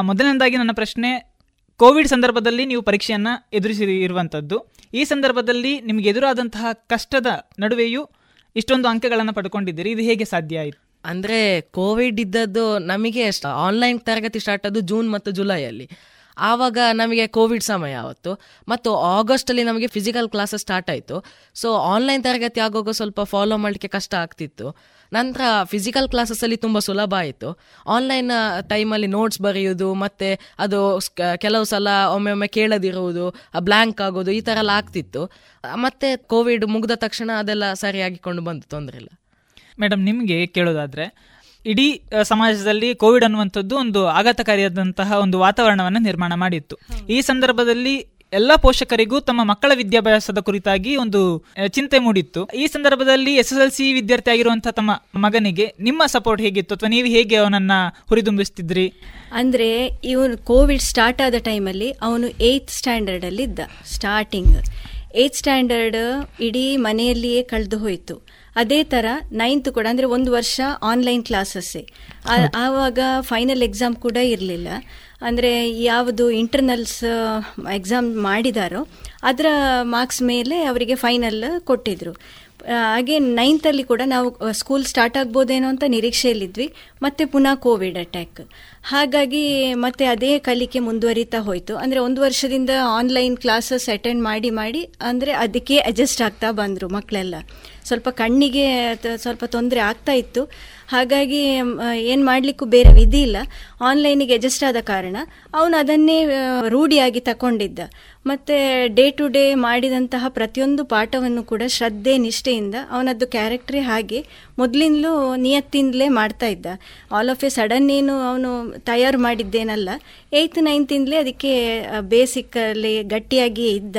ಮೊದಲನೇದಾಗಿ ನನ್ನ ಪ್ರಶ್ನೆ ಕೋವಿಡ್ ಸಂದರ್ಭದಲ್ಲಿ ನೀವು ಪರೀಕ್ಷೆಯನ್ನು ಎದುರಿಸಿರುವಂಥದ್ದು. ಈ ಸಂದರ್ಭದಲ್ಲಿ ನಿಮಗೆ ಎದುರಾದಂತಹ ಕಷ್ಟದ ನಡುವೆಯೂ ಇಷ್ಟೊಂದು ಅಂಕಗಳನ್ನು ಪಡ್ಕೊಂಡಿದ್ದೀರಿ. ಇದು ಹೇಗೆ ಸಾಧ್ಯ ಆಯಿತು? ಅಂದರೆ ಕೋವಿಡ್ ಇದ್ದದ್ದು ನಮಗೆ ಆನ್ಲೈನ್ ತರಗತಿ ಸ್ಟಾರ್ಟ್ ಆದ್ದು ಜೂನ್ ಮತ್ತು ಜುಲೈಯಲ್ಲಿ. ಆವಾಗ ನಮಗೆ ಕೋವಿಡ್ ಸಮಯ ಆವತ್ತು. ಮತ್ತು ಆಗಸ್ಟಲ್ಲಿ ನಮಗೆ ಫಿಸಿಕಲ್ ಕ್ಲಾಸಸ್ ಸ್ಟಾರ್ಟ್ ಆಯಿತು. ಸೊ ಆನ್ಲೈನ್ ತರಗತಿ ಆಗೋಗ ಸ್ವಲ್ಪ ಫಾಲೋ ಮಾಡಲಿಕ್ಕೆ ಕಷ್ಟ ಆಗ್ತಿತ್ತು. ನಂತರ ಫಿಸಿಕಲ್ ಕ್ಲಾಸಸ್ಸಲ್ಲಿ ತುಂಬ ಸುಲಭ ಆಯಿತು. ಆನ್ಲೈನ್ ಟೈಮಲ್ಲಿ ನೋಟ್ಸ್ ಬರೆಯೋದು ಮತ್ತು ಅದು ಕೆಲವು ಸಲ ಒಮ್ಮೆ ಒಮ್ಮೆ ಕೇಳದಿರುವುದು ಬ್ಲ್ಯಾಂಕ್ ಆಗೋದು ಈ ಥರ ಎಲ್ಲ ಆಗ್ತಿತ್ತು. ಮತ್ತೆ ಕೋವಿಡ್ ಮುಗಿದ ತಕ್ಷಣ ಅದೆಲ್ಲ ಸರಿಯಾಗಿಕೊಂಡು ಬಂತು ತೊಂದರೆ ಇಲ್ಲ. ಮೇಡಮ್ ನಿಮಗೆ ಕೇಳೋದಾದರೆ ಇಡೀ ಸಮಾಜದಲ್ಲಿ ಕೋವಿಡ್ ಅನ್ನುವಂಥದ್ದು ಒಂದು ಆಘಾತಕಾರಿಯಾದಂತಹ ಒಂದು ವಾತಾವರಣವನ್ನು ನಿರ್ಮಾಣ ಮಾಡಿತ್ತು. ಈ ಸಂದರ್ಭದಲ್ಲಿ ಎಲ್ಲ ಪೋಷಕರಿಗೂ ತಮ್ಮ ಮಕ್ಕಳ ವಿದ್ಯಾಭ್ಯಾಸದ ಕುರಿತಾಗಿ ಒಂದು ಚಿಂತೆ ಮೂಡಿತ್ತು. ಈ ಸಂದರ್ಭದಲ್ಲಿ ಎಸ್ ಎಸ್ ಎಲ್ ಸಿ ವಿದ್ಯಾರ್ಥಿ ಆಗಿರುವಂತಹ ತಮ್ಮ ಮಗನಿಗೆ ನಿಮ್ಮ ಸಪೋರ್ಟ್ ಹೇಗಿತ್ತು? ಅಥವಾ ನೀವು ಹೇಗೆ ಅವನನ್ನ ಹುರಿದುಂಬಿಸ್ತಿದ್ರಿ? ಅಂದ್ರೆ ಇವನು ಕೋವಿಡ್ ಸ್ಟಾರ್ಟ್ ಆದ ಟೈಮಲ್ಲಿ ಅವನು ಏತ್ ಸ್ಟ್ಯಾಂಡರ್ಡ್ ಅಲ್ಲಿ ಇದ್ದ ಸ್ಟಾರ್ಟಿಂಗ್. ಏತ್ ಸ್ಟ್ಯಾಂಡರ್ಡ್ ಇಡೀ ಮನೆಯಲ್ಲಿಯೇ ಕಳೆದು ಹೋಯಿತು. ಅದೇ ಥರ ನೈನ್ತ್ ಕೂಡ ಅಂದರೆ ಒಂದು ವರ್ಷ ಆನ್ಲೈನ್ ಕ್ಲಾಸಸ್ಸೇ ಆವಾಗ ಫೈನಲ್ ಎಕ್ಸಾಮ್ ಕೂಡ ಇರಲಿಲ್ಲ. ಅಂದರೆ ಯಾವುದು ಇಂಟರ್ನಲ್ಸ್ ಎಕ್ಸಾಮ್ ಮಾಡಿದಾರೋ ಅದರ ಮಾರ್ಕ್ಸ್ ಮೇಲೆ ಅವರಿಗೆ ಫೈನಲ್ ಕೊಟ್ಟಿದ್ರು. ಹಾಗೆ ನೈನ್ತಲ್ಲಿ ಕೂಡ ನಾವು ಸ್ಕೂಲ್ ಸ್ಟಾರ್ಟ್ ಆಗ್ಬೋದೇನೋ ಅಂತ ನಿರೀಕ್ಷೆಯಲ್ಲಿದ್ವಿ, ಮತ್ತೆ ಪುನಃ ಕೋವಿಡ್ ಅಟ್ಯಾಕ್ ಹಾಗಾಗಿ ಮತ್ತೆ ಅದೇ ಕಲಿಕೆ ಮುಂದುವರಿತಾ ಹೋಯಿತು. ಅಂದರೆ ಒಂದು ವರ್ಷದಿಂದ ಆನ್ಲೈನ್ ಕ್ಲಾಸಸ್ ಅಟೆಂಡ್ ಮಾಡಿ ಮಾಡಿ, ಅಂದರೆ ಅದಕ್ಕೆ ಅಡ್ಜಸ್ಟ್ ಆಗ್ತಾ ಬಂದರು ಮಕ್ಕಳೆಲ್ಲ ಸ್ವಲ್ಪ ಕಣ್ಣಿಗೆ ಸ್ವಲ್ಪ ತೊಂದರೆ ಆಗ್ತಾ ಇತ್ತು. ಹಾಗಾಗಿ ಏನು ಮಾಡಲಿಕ್ಕೂ ಬೇರೆ ವಿಧಿ ಇಲ್ಲ. ಆನ್ಲೈನಿಗೆ ಅಡ್ಜಸ್ಟ್ ಆದ ಕಾರಣ ಅವನು ಅದನ್ನೇ ರೂಢಿಯಾಗಿ ತಗೊಂಡಿದ್ದ ಮತ್ತು ಡೇ ಟು ಡೇ ಮಾಡಿದಂತಹ ಪ್ರತಿಯೊಂದು ಪಾಠವನ್ನು ಕೂಡ ಶ್ರದ್ಧೆ, ನಿಷ್ಠೆಯಿಂದ ಅವನದ್ದು ಕ್ಯಾರೆಕ್ಟ್ರೇ ಹಾಗೆ ಮೊದಲಿಂದಲೂ ನಿಯತ್ತಿಂದಲೇ ಮಾಡ್ತಾ ಇದ್ದ. ಆಲ್ ಆಫ್ ಎ ಸಡನ್ ಏನು ಅವನು ತಯಾರು ಮಾಡಿದ್ದೇನಲ್ಲ ಏಯ್ತ್ ನೈನ್ತಿಂದಲೇ ಅದಕ್ಕೆ ಬೇಸಿಕ್ಕಲ್ಲಿ ಗಟ್ಟಿಯಾಗಿ ಇದ್ದ.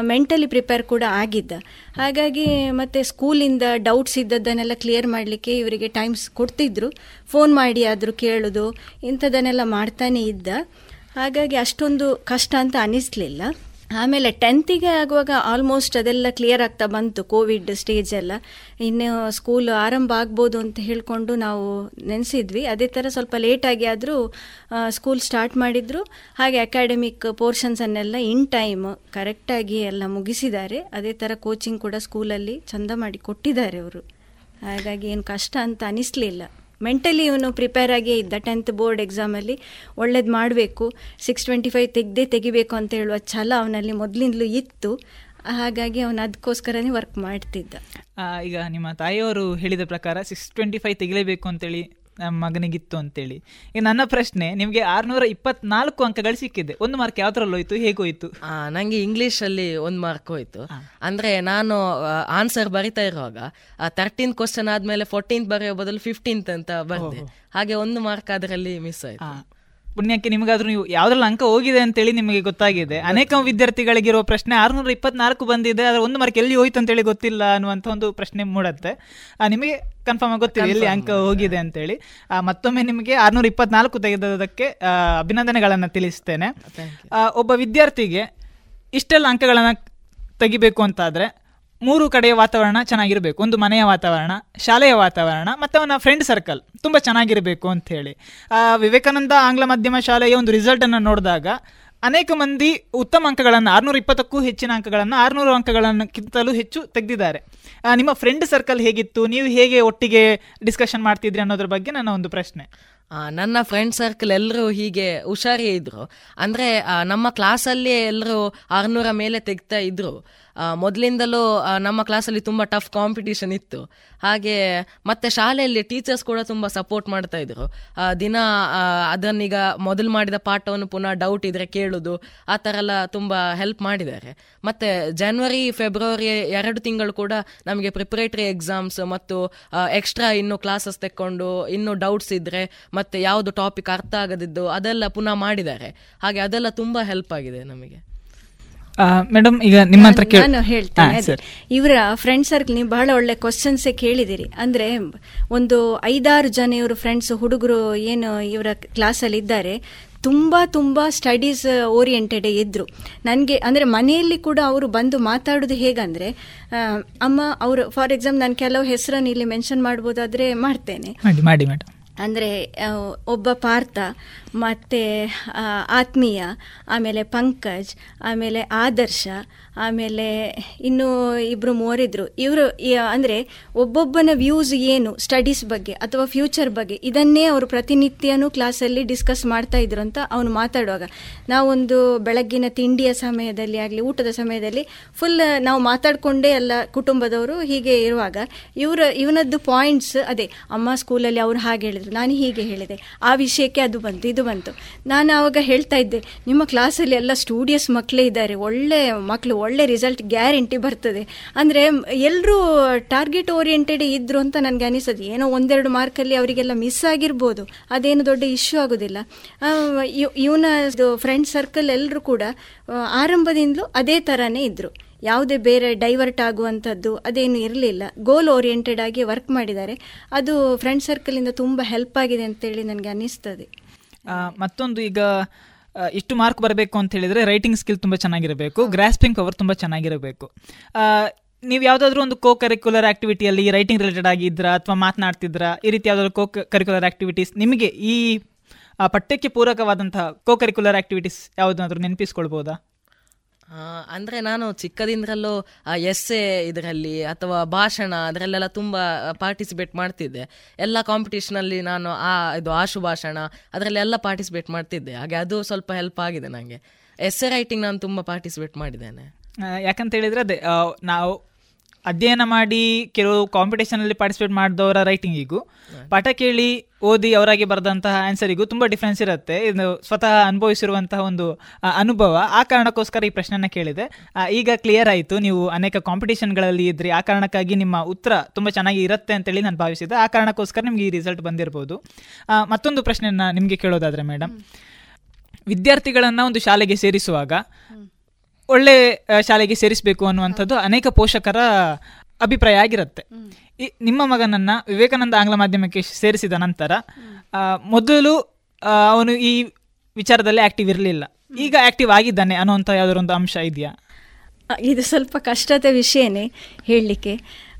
ಮೆಂಟಲಿ ಪ್ರಿಪೇರ್ ಕೂಡ ಆಗಿದ್ದ. ಹಾಗಾಗಿ ಮತ್ತು ಸ್ಕೂಲಿಂದ ಡೌಟ್ಸ್ ಇದ್ದದ್ದನ್ನೆಲ್ಲ ಕ್ಲಿಯರ್ ಮಾಡಲಿಕ್ಕೆ ಇವರಿಗೆ ಟೈಮ್ಸ್ ಕೊಡ್ತಿದ್ರು. ಫೋನ್ ಮಾಡಿ ಆದರೂ ಕೇಳೋದು, ಇಂಥದ್ದನ್ನೆಲ್ಲ ಮಾಡ್ತಾನೆ ಇದ್ದ. ಹಾಗಾಗಿ ಅಷ್ಟೊಂದು ಕಷ್ಟ ಅಂತ ಅನ್ನಿಸ್ಲಿಲ್ಲ ಆಮೇಲೆ ಟೆಂತಿಗೆ ಆಗುವಾಗ ಆಲ್ಮೋಸ್ಟ್ ಅದೆಲ್ಲ ಕ್ಲಿಯರ್ ಆಗ್ತಾ ಬಂತು ಕೋವಿಡ್ ಸ್ಟೇಜ್ ಎಲ್ಲ. ಇನ್ನು ಸ್ಕೂಲ್ ಆರಂಭ ಆಗ್ಬೋದು ಅಂತ ಹೇಳಿಕೊಂಡು ನಾವು ನೆನೆಸಿದ್ವಿ. ಅದೇ ಥರ ಸ್ವಲ್ಪ ಲೇಟಾಗಿ ಆದರೂ ಸ್ಕೂಲ್ ಸ್ಟಾರ್ಟ್ ಮಾಡಿದ್ರು. ಹಾಗೆ ಅಕಾಡೆಮಿಕ್ ಪೋರ್ಷನ್ಸನ್ನೆಲ್ಲ ಇನ್ ಟೈಮ್ ಕರೆಕ್ಟಾಗಿ ಎಲ್ಲ ಮುಗಿಸಿದ್ದಾರೆ. ಅದೇ ಥರ ಕೋಚಿಂಗ್ ಕೂಡ ಸ್ಕೂಲಲ್ಲಿ ಚಂದ ಮಾಡಿ ಕೊಟ್ಟಿದ್ದಾರೆ ಅವರು. ಹಾಗಾಗಿ ಏನು ಕಷ್ಟ ಅಂತ ಅನಿಸ್ಲಿಲ್ಲ. ಮೆಂಟಲಿ ಇವನು ಪ್ರಿಪೇರ್ ಆಗೇ ಇದ್ದ ಟೆಂತ್ ಬೋರ್ಡ್ ಎಕ್ಸಾಮಲ್ಲಿ ಒಳ್ಳೇದು ಮಾಡಬೇಕು ಸಿಕ್ಸ್ ಟ್ವೆಂಟಿ ಫೈವ್ ತೆಗ್ದೇ ತೆಗಿಬೇಕು ಅಂತ ಹೇಳುವ ಛಲ ಅವನಲ್ಲಿ ಮೊದಲಿಂದಲೂ ಇತ್ತು. ಹಾಗಾಗಿ ಅವನು ಅದಕ್ಕೋಸ್ಕರನೇ ವರ್ಕ್ ಮಾಡ್ತಿದ್ದ. ಈಗ ನಿಮ್ಮ ತಾಯಿಯವರು ಹೇಳಿದ ಪ್ರಕಾರ ಸಿಕ್ಸ್ ಟ್ವೆಂಟಿ ಫೈವ್ ತೆಗಿಲೇಬೇಕು ಅಂತೇಳಿ ನಮ್ಮ ಮಗನಿಗಿತ್ತು ಅಂತೇಳಿ. ಈಗ ನನ್ನ ಪ್ರಶ್ನೆ ನಿಮಗೆ ಆರ್ನೂರ ಇಪ್ಪತ್ನಾಲ್ಕು ಅಂಕಗಳು ಸಿಕ್ಕಿದೆ. ಒಂದು ಮಾರ್ಕ್ ಯಾವ್ದ್ರಲ್ಲಿ ಹೋಯ್ತು ಹೇಗೋಯ್ತು ಆ, ನಂಗೆ ಇಂಗ್ಲಿಷ್ ಅಲ್ಲಿ ಒಂದ್ ಮಾರ್ಕ್ ಹೋಯ್ತು. ಅಂದ್ರೆ ನಾನು ಆನ್ಸರ್ ಬರಿತಾ ಇರುವಾಗ ತರ್ಟೀನ್ ಕ್ವಶನ್ ಆದ್ಮೇಲೆ ಫೋರ್ಟೀನ್ತ್ ಬರೆಯೋ ಬದಲು ಫಿಫ್ಟೀನ್ತ್ ಅಂತ ಬರ್ದೆ. ಹಾಗೆ ಒಂದು ಮಾರ್ಕ್ ಅದರಲ್ಲಿ ಮಿಸ್ ಆಯ್ತು. ಪುಣ್ಯಕ್ಕೆ ನಿಮಗಾದ್ರೂ ನೀವು ಯಾವ್ದ್ರಲ್ಲಿ ಅಂಕ ಹೋಗಿದೆ ಅಂತೇಳಿ ನಿಮಗೆ ಗೊತ್ತಾಗಿದೆ. ಅನೇಕ ವಿದ್ಯಾರ್ಥಿಗಳಿಗಿರುವ ಪ್ರಶ್ನೆ ಆರುನೂರ ಇಪ್ಪತ್ನಾಲ್ಕು ಬಂದಿದೆ ಆದ್ರೆ ಒಂದು ಮಾರ್ಕ್ ಎಲ್ಲಿ ಹೋಯ್ತು ಅಂತೇಳಿ ಗೊತ್ತಿಲ್ಲ ಅನ್ನುವಂಥ ಒಂದು ಪ್ರಶ್ನೆ ಮೂಡತ್ತೆ. ಆ, ನಿಮಗೆ ಕನ್ಫರ್ಮ್ ಆಗಿ ಗೊತ್ತಿಲ್ಲ ಎಲ್ಲಿ ಅಂಕ ಹೋಗಿದೆ ಅಂತೇಳಿ. ಮತ್ತೊಮ್ಮೆ ನಿಮಗೆ ಆರ್ನೂರ ಇಪ್ಪತ್ನಾಲ್ಕು ತೆಗೆದದಕ್ಕೆ ಅಭಿನಂದನೆಗಳನ್ನು ತಿಳಿಸ್ತೇನೆ. ಒಬ್ಬ ವಿದ್ಯಾರ್ಥಿಗೆ ಇಷ್ಟೆಲ್ಲ ಅಂಕಗಳನ್ನು ತೆಗಿಬೇಕು ಅಂತಾದರೆ ಮೂರು ಕಡೆಯ ವಾತಾವರಣ ಚೆನ್ನಾಗಿರಬೇಕು. ಒಂದು ಮನೆಯ ವಾತಾವರಣ ಶಾಲೆಯ ವಾತಾವರಣ ಮತ್ತು ಅವನ ಫ್ರೆಂಡ್ ಸರ್ಕಲ್ ತುಂಬ ಚೆನ್ನಾಗಿರಬೇಕು ಅಂತ ಹೇಳಿ ವಿವೇಕಾನಂದ ಆಂಗ್ಲ ಮಾಧ್ಯಮ ಶಾಲೆಯ ಒಂದು ರಿಸಲ್ಟನ್ನು ನೋಡಿದಾಗ ಅನೇಕ ಮಂದಿ ಉತ್ತಮ ಅಂಕಗಳನ್ನು ಆರುನೂರ ಇಪ್ಪತ್ತಕ್ಕೂ ಹೆಚ್ಚಿನ ಅಂಕಗಳನ್ನು ಆರುನೂರು ಅಂಕಗಳನ್ನಕ್ಕಿಂತಲೂ ಹೆಚ್ಚು ತೆಗೆದಿದ್ದಾರೆ. ನಿಮ್ಮ ಫ್ರೆಂಡ್ ಸರ್ಕಲ್ ಹೇಗಿತ್ತು? ನೀವು ಹೇಗೆ ಒಟ್ಟಿಗೆ ಡಿಸ್ಕಷನ್ ಮಾಡ್ತಿದ್ರಿ ಅನ್ನೋದ್ರ ಬಗ್ಗೆ ನನ್ನ ಒಂದು ಪ್ರಶ್ನೆ. ನನ್ನ ಫ್ರೆಂಡ್ ಸರ್ಕಲ್ ಎಲ್ಲರೂ ಹೀಗೆ ಹುಷಾರಿ ಇದ್ರು. ಅಂದ್ರೆ ನಮ್ಮ ಕ್ಲಾಸಲ್ಲಿ ಎಲ್ಲರೂ ಆರ್ನೂರ ಮೇಲೆ ತೆಗ್ತಾ ಇದ್ರು. ಆ, ಮೊದ್ಲಿಂದಲೂ ನಮ್ಮ ಕ್ಲಾಸಲ್ಲಿ ತುಂಬ ಟಫ್ ಕಾಂಪಿಟೇಷನ್ ಇತ್ತು. ಹಾಗೆ ಮತ್ತೆ ಶಾಲೆಯಲ್ಲಿ ಟೀಚರ್ಸ್ ಕೂಡ ತುಂಬ ಸಪೋರ್ಟ್ ಮಾಡ್ತಾ ಇದ್ರು. ದಿನ ಅದನ್ನೀಗ ಮೊದಲು ಮಾಡಿದ ಪಾಠವನ್ನು ಪುನಃ ಡೌಟ್ ಇದ್ರೆ ಕೇಳೋದು, ಆ ಥರ ಎಲ್ಲ ತುಂಬ ಹೆಲ್ಪ್ ಮಾಡಿದ್ದಾರೆ. ಮತ್ತೆ ಜನವರಿ ಫೆಬ್ರವರಿ ಎರಡು ತಿಂಗಳು ಕೂಡ ನಮಗೆ ಪ್ರಿಪರೇಟರಿ ಎಕ್ಸಾಮ್ಸ್ ಮತ್ತು ಎಕ್ಸ್ಟ್ರಾ ಇನ್ನು ಕ್ಲಾಸಸ್ ತೆಕ್ಕೊಂಡು, ಇನ್ನು ಡೌಟ್ಸ್ ಇದ್ರೆ ಮತ್ತೆ ಯಾವುದು ಟಾಪಿಕ್ ಅರ್ಥ ಆಗದಿದ್ದು ಅದೆಲ್ಲ ಪುನಃ ಮಾಡಿದ್ದಾರೆ. ಹಾಗೆ ಅದೆಲ್ಲ ತುಂಬ ಹೆಲ್ಪ್ ಆಗಿದೆ ನಮಗೆ. ಮೇಡಮ್ ಈಗ ನಿಮ್ಮ ಹತ್ರ ನಾನು ಹೇಳ್ತೇನೆ. ಇವರ ಫ್ರೆಂಡ್ ಸರ್ಕಲ್ ನೀವು ಬಹಳ ಒಳ್ಳೆ ಕ್ವಶನ್ಸ್ ಕೇಳಿದಿರಿ. ಅಂದ್ರೆ ಒಂದು ಐದಾರು ಜನ ಇವರು ಫ್ರೆಂಡ್ಸ್ ಹುಡುಗರು ಏನು ಇವರ ಕ್ಲಾಸಲ್ಲಿ ಇದ್ದಾರೆ. ತುಂಬ ತುಂಬ ಸ್ಟಡೀಸ್ ಓರಿಯೆಂಟೆಡ್ ಇದ್ರು. ನನಗೆ ಅಂದರೆ ಮನೆಯಲ್ಲಿ ಕೂಡ ಅವರು ಬಂದು ಮಾತಾಡೋದು ಹೇಗಂದ್ರೆ ಅಮ್ಮ ಅವರು ಫಾರ್ ಎಕ್ಸಾಂಪಲ್ ನಾನು ಕೆಲವು ಹೆಸರನ್ನು ಇಲ್ಲಿ ಮೆನ್ಷನ್ ಮಾಡ್ಬೋದಾದ್ರೆ ಮಾಡ್ತೇನೆ. ಮಾಡಿ ಮಾಡಿ ಮೇಡಮ್ ಅಂದರೆ ಒಬ್ಬ ಪಾರ್ಥ ಮತ್ತು ಆತ್ಮೀಯ ಆಮೇಲೆ ಪಂಕಜ್ ಆಮೇಲೆ ಆದರ್ಶ ಆಮೇಲೆ ಇನ್ನು ಇಬ್ಬರು ಮೂವರಿದ್ರು. ಇವರು ಅಂದರೆ ಒಬ್ಬೊಬ್ಬನ ವ್ಯೂಸ್ ಏನು ಸ್ಟಡೀಸ್ ಬಗ್ಗೆ ಅಥವಾ ಫ್ಯೂಚರ್ ಬಗ್ಗೆ, ಇದನ್ನೇ ಅವರು ಪ್ರತಿನಿತ್ಯನೂ ಕ್ಲಾಸಲ್ಲಿ ಡಿಸ್ಕಸ್ ಮಾಡ್ತಾ ಇದ್ರು ಅಂತ ಅವನು ಮಾತಾಡುವಾಗ. ನಾವೊಂದು ಬೆಳಗ್ಗಿನ ತಿಂಡಿಯ ಸಮಯದಲ್ಲಿ ಆಗಲಿ, ಊಟದ ಸಮಯದಲ್ಲಿ ಫುಲ್ ನಾವು ಮಾತಾಡಿಕೊಂಡೇ ಎಲ್ಲ ಕುಟುಂಬದವರು ಹೀಗೆ ಇರುವಾಗ, ಇವರ, ಇವನದ್ದು ಪಾಯಿಂಟ್ಸ್ ಅದೇ, ಅಮ್ಮ ಸ್ಕೂಲಲ್ಲಿ ಅವ್ರು ಹಾಗೆ ಹೇಳಿದರು, ನಾನು ಹೀಗೆ ಹೇಳಿದೆ, ಆ ವಿಷಯಕ್ಕೆ ಅದು ಬಂತು, ಇದು ಬಂತು. ನಾನು ಆವಾಗ ಹೇಳ್ತಾ ಇದ್ದೆ, ನಿಮ್ಮ ಕ್ಲಾಸಲ್ಲಿ ಎಲ್ಲ ಸ್ಟೂಡಿಯಸ್ ಮಕ್ಕಳೇ ಇದ್ದಾರೆ, ಒಳ್ಳೆ ಮಕ್ಕಳು ಒಳ್ಳೆ ರಿಸಲ್ಟ್ ಗ್ಯಾರಂಟಿ ಬರ್ತದೆ. ಅಂದರೆ ಎಲ್ಲರೂ ಟಾರ್ಗೆಟ್ ಓರಿಯೆಂಟೆಡ್ ಇದ್ರು ಅಂತ ನನಗೆ ಅನಿಸೋದು. ಏನೋ ಒಂದೆರಡು ಮಾರ್ಕಲ್ಲಿ ಅವರಿಗೆಲ್ಲ ಮಿಸ್ ಆಗಿರ್ಬೋದು. ಅದೇನು ದೊಡ್ಡ ಇಶ್ಯೂ ಆಗೋದಿಲ್ಲ. ಇವನ ಫ್ರೆಂಡ್ ಸರ್ಕಲ್ ಎಲ್ಲರೂ ಕೂಡ ಆರಂಭದಿಂದಲೂ ಅದೇ ಥರನೇ ಇದ್ದರು ಯಾವುದೇ ಬೇರೆ ಡೈವರ್ಟ್ ಆಗುವಂಥದ್ದು ಅದೇನು ಇರಲಿಲ್ಲ. ಗೋಲ್ ಓರಿಯೆಂಟೆಡ್ ಆಗಿ ವರ್ಕ್ ಮಾಡಿದ್ದಾರೆ. ಅದು ಫ್ರೆಂಡ್ ಸರ್ಕಲಿಂದ ತುಂಬ ಹೆಲ್ಪ್ ಆಗಿದೆ ಅಂತೇಳಿ ನನಗೆ ಅನ್ನಿಸ್ತದೆ ಮತ್ತೊಂದು ಈಗ ಇಷ್ಟು ಮಾರ್ಕ್ ಬರಬೇಕು ಅಂತ ಹೇಳಿದ್ರೆ ರೈಟಿಂಗ್ ಸ್ಕಿಲ್ ತುಂಬ ಚೆನ್ನಾಗಿರಬೇಕು ಗ್ರಾಸ್ಪಿಂಗ್ ಪವರ್ ತುಂಬ ಚೆನ್ನಾಗಿರಬೇಕು. ನೀವು ಯಾವುದಾದ್ರೂ ಒಂದು ಕೋ ಕರಿಕ್ಯುಲರ್ ಆಕ್ಟಿವಿಟಿಯಲ್ಲಿ ರೈಟಿಂಗ್ ರಿಲೇಟೆಡ್ ಆಗಿದ್ರಾ ಅಥವಾ ಮಾತನಾಡ್ತಿದ್ರಾ ಈ ರೀತಿ ಯಾವುದಾದ್ರು ಕೋ ಕರಿಕ್ಯುಲರ್ ಆಕ್ಟಿವಿಟೀಸ್ ನಿಮಗೆ ಈ ಪಠ್ಯಕ್ಕೆ ಪೂರಕವಾದಂತಹ ಕೋ ಕರಿಕ್ಯುಲರ್ ಆಕ್ಟಿವಿಟೀಸ್ ಯಾವುದಾದ್ರೂ ನೆನಪಿಸ್ಕೊಳ್ಬೋದಾ? ಅಂದ್ರೆ ನಾನು ಚಿಕ್ಕದಿಂದಲೂ ಎಸ್ಸೆ ಇದರಲ್ಲಿ ಅಥವಾ ಭಾಷಣ ಅದರಲ್ಲೆಲ್ಲ ತುಂಬಾ ಪಾರ್ಟಿಸಿಪೇಟ್ ಮಾಡ್ತಿದ್ದೆ. ಎಲ್ಲ ಕಾಂಪಿಟೇಷನ್ ಅಲ್ಲಿ ನಾನು ಆ, ಇದು ಆಶು ಭಾಷಣ ಅದರಲ್ಲೆಲ್ಲ ಪಾರ್ಟಿಸಿಪೇಟ್ ಮಾಡ್ತಿದ್ದೆ. ಹಾಗೆ ಅದು ಸ್ವಲ್ಪ ಹೆಲ್ಪ್ ಆಗಿದೆ ನನಗೆ ಎ ರೈಟಿಂಗ್ ನಾನು ತುಂಬಾ ಪಾರ್ಟಿಸಿಪೇಟ್ ಮಾಡಿದ್ದೇನೆ. ಯಾಕಂತ ಹೇಳಿದ್ರೆ ಅದೇ ನಾವು ಅಧ್ಯಯನ ಮಾಡಿ ಕೆಲವು ಕಾಂಪಿಟೇಷನಲ್ಲಿ ಪಾರ್ಟಿಸಿಪೇಟ್ ಮಾಡಿದವರ ರೈಟಿಂಗಿಗೂ ಪಾಠ ಕೇಳಿ ಓದಿ ಅವರಾಗಿ ಬರೆದಂತಹ ಆನ್ಸರಿಗೂ ತುಂಬ ಡಿಫ್ರೆನ್ಸ್ ಇರುತ್ತೆ. ಇದು ಸ್ವತಃ ಅನುಭವಿಸಿರುವಂತಹ ಒಂದು ಅನುಭವ. ಆ ಕಾರಣಕ್ಕೋಸ್ಕರ ಈ ಪ್ರಶ್ನೆನ ಕೇಳಿದೆ. ಈಗ ಕ್ಲಿಯರ್ ಆಯಿತು. ನೀವು ಅನೇಕ ಕಾಂಪಿಟೇಷನ್ಗಳಲ್ಲಿ ಇದ್ರಿ. ಆ ಕಾರಣಕ್ಕಾಗಿ ನಿಮ್ಮ ಉತ್ತರ ತುಂಬ ಚೆನ್ನಾಗಿ ಇರುತ್ತೆ ಅಂತೇಳಿ ನಾನು ಭಾವಿಸಿದೆ. ಆ ಕಾರಣಕ್ಕೋಸ್ಕರ ನಿಮಗೆ ಈ ರಿಸಲ್ಟ್ ಬಂದಿರ್ಬೋದು. ಮತ್ತೊಂದು ಪ್ರಶ್ನೆಯನ್ನು ನಿಮಗೆ ಕೇಳೋದಾದರೆ ಮೇಡಮ್ ವಿದ್ಯಾರ್ಥಿಗಳನ್ನು ಒಂದು ಶಾಲೆಗೆ ಸೇರಿಸುವಾಗ ಒಳ್ಳೆ ಶಾಲೆಗೆ ಸೇರಿಸಬೇಕು ಅನ್ನುವಂಥದ್ದು ಅನೇಕ ಪೋಷಕರ ಅಭಿಪ್ರಾಯ ಆಗಿರುತ್ತೆ. ಈ ನಿಮ್ಮ ಮಗನನ್ನ ವಿವೇಕಾನಂದ ಆಂಗ್ಲ ಮಾಧ್ಯಮಕ್ಕೆ ಸೇರಿಸಿದ ನಂತರ ಮೊದಲು ಅವನು ಈ ವಿಚಾರದಲ್ಲಿ ಆಕ್ಟಿವ್ ಇರಲಿಲ್ಲ. ಈಗ ಆಕ್ಟಿವ್ ಆಗಿದ್ದಾನೆ ಅನ್ನುವಂಥ ಯಾವ್ದಾದ್ರು ಒಂದು ಅಂಶ ಇದೆಯಾ? ಇದು ಸ್ವಲ್ಪ ಕಷ್ಟದ ವಿಷಯನೇ ಹೇಳಲಿಕ್ಕೆ.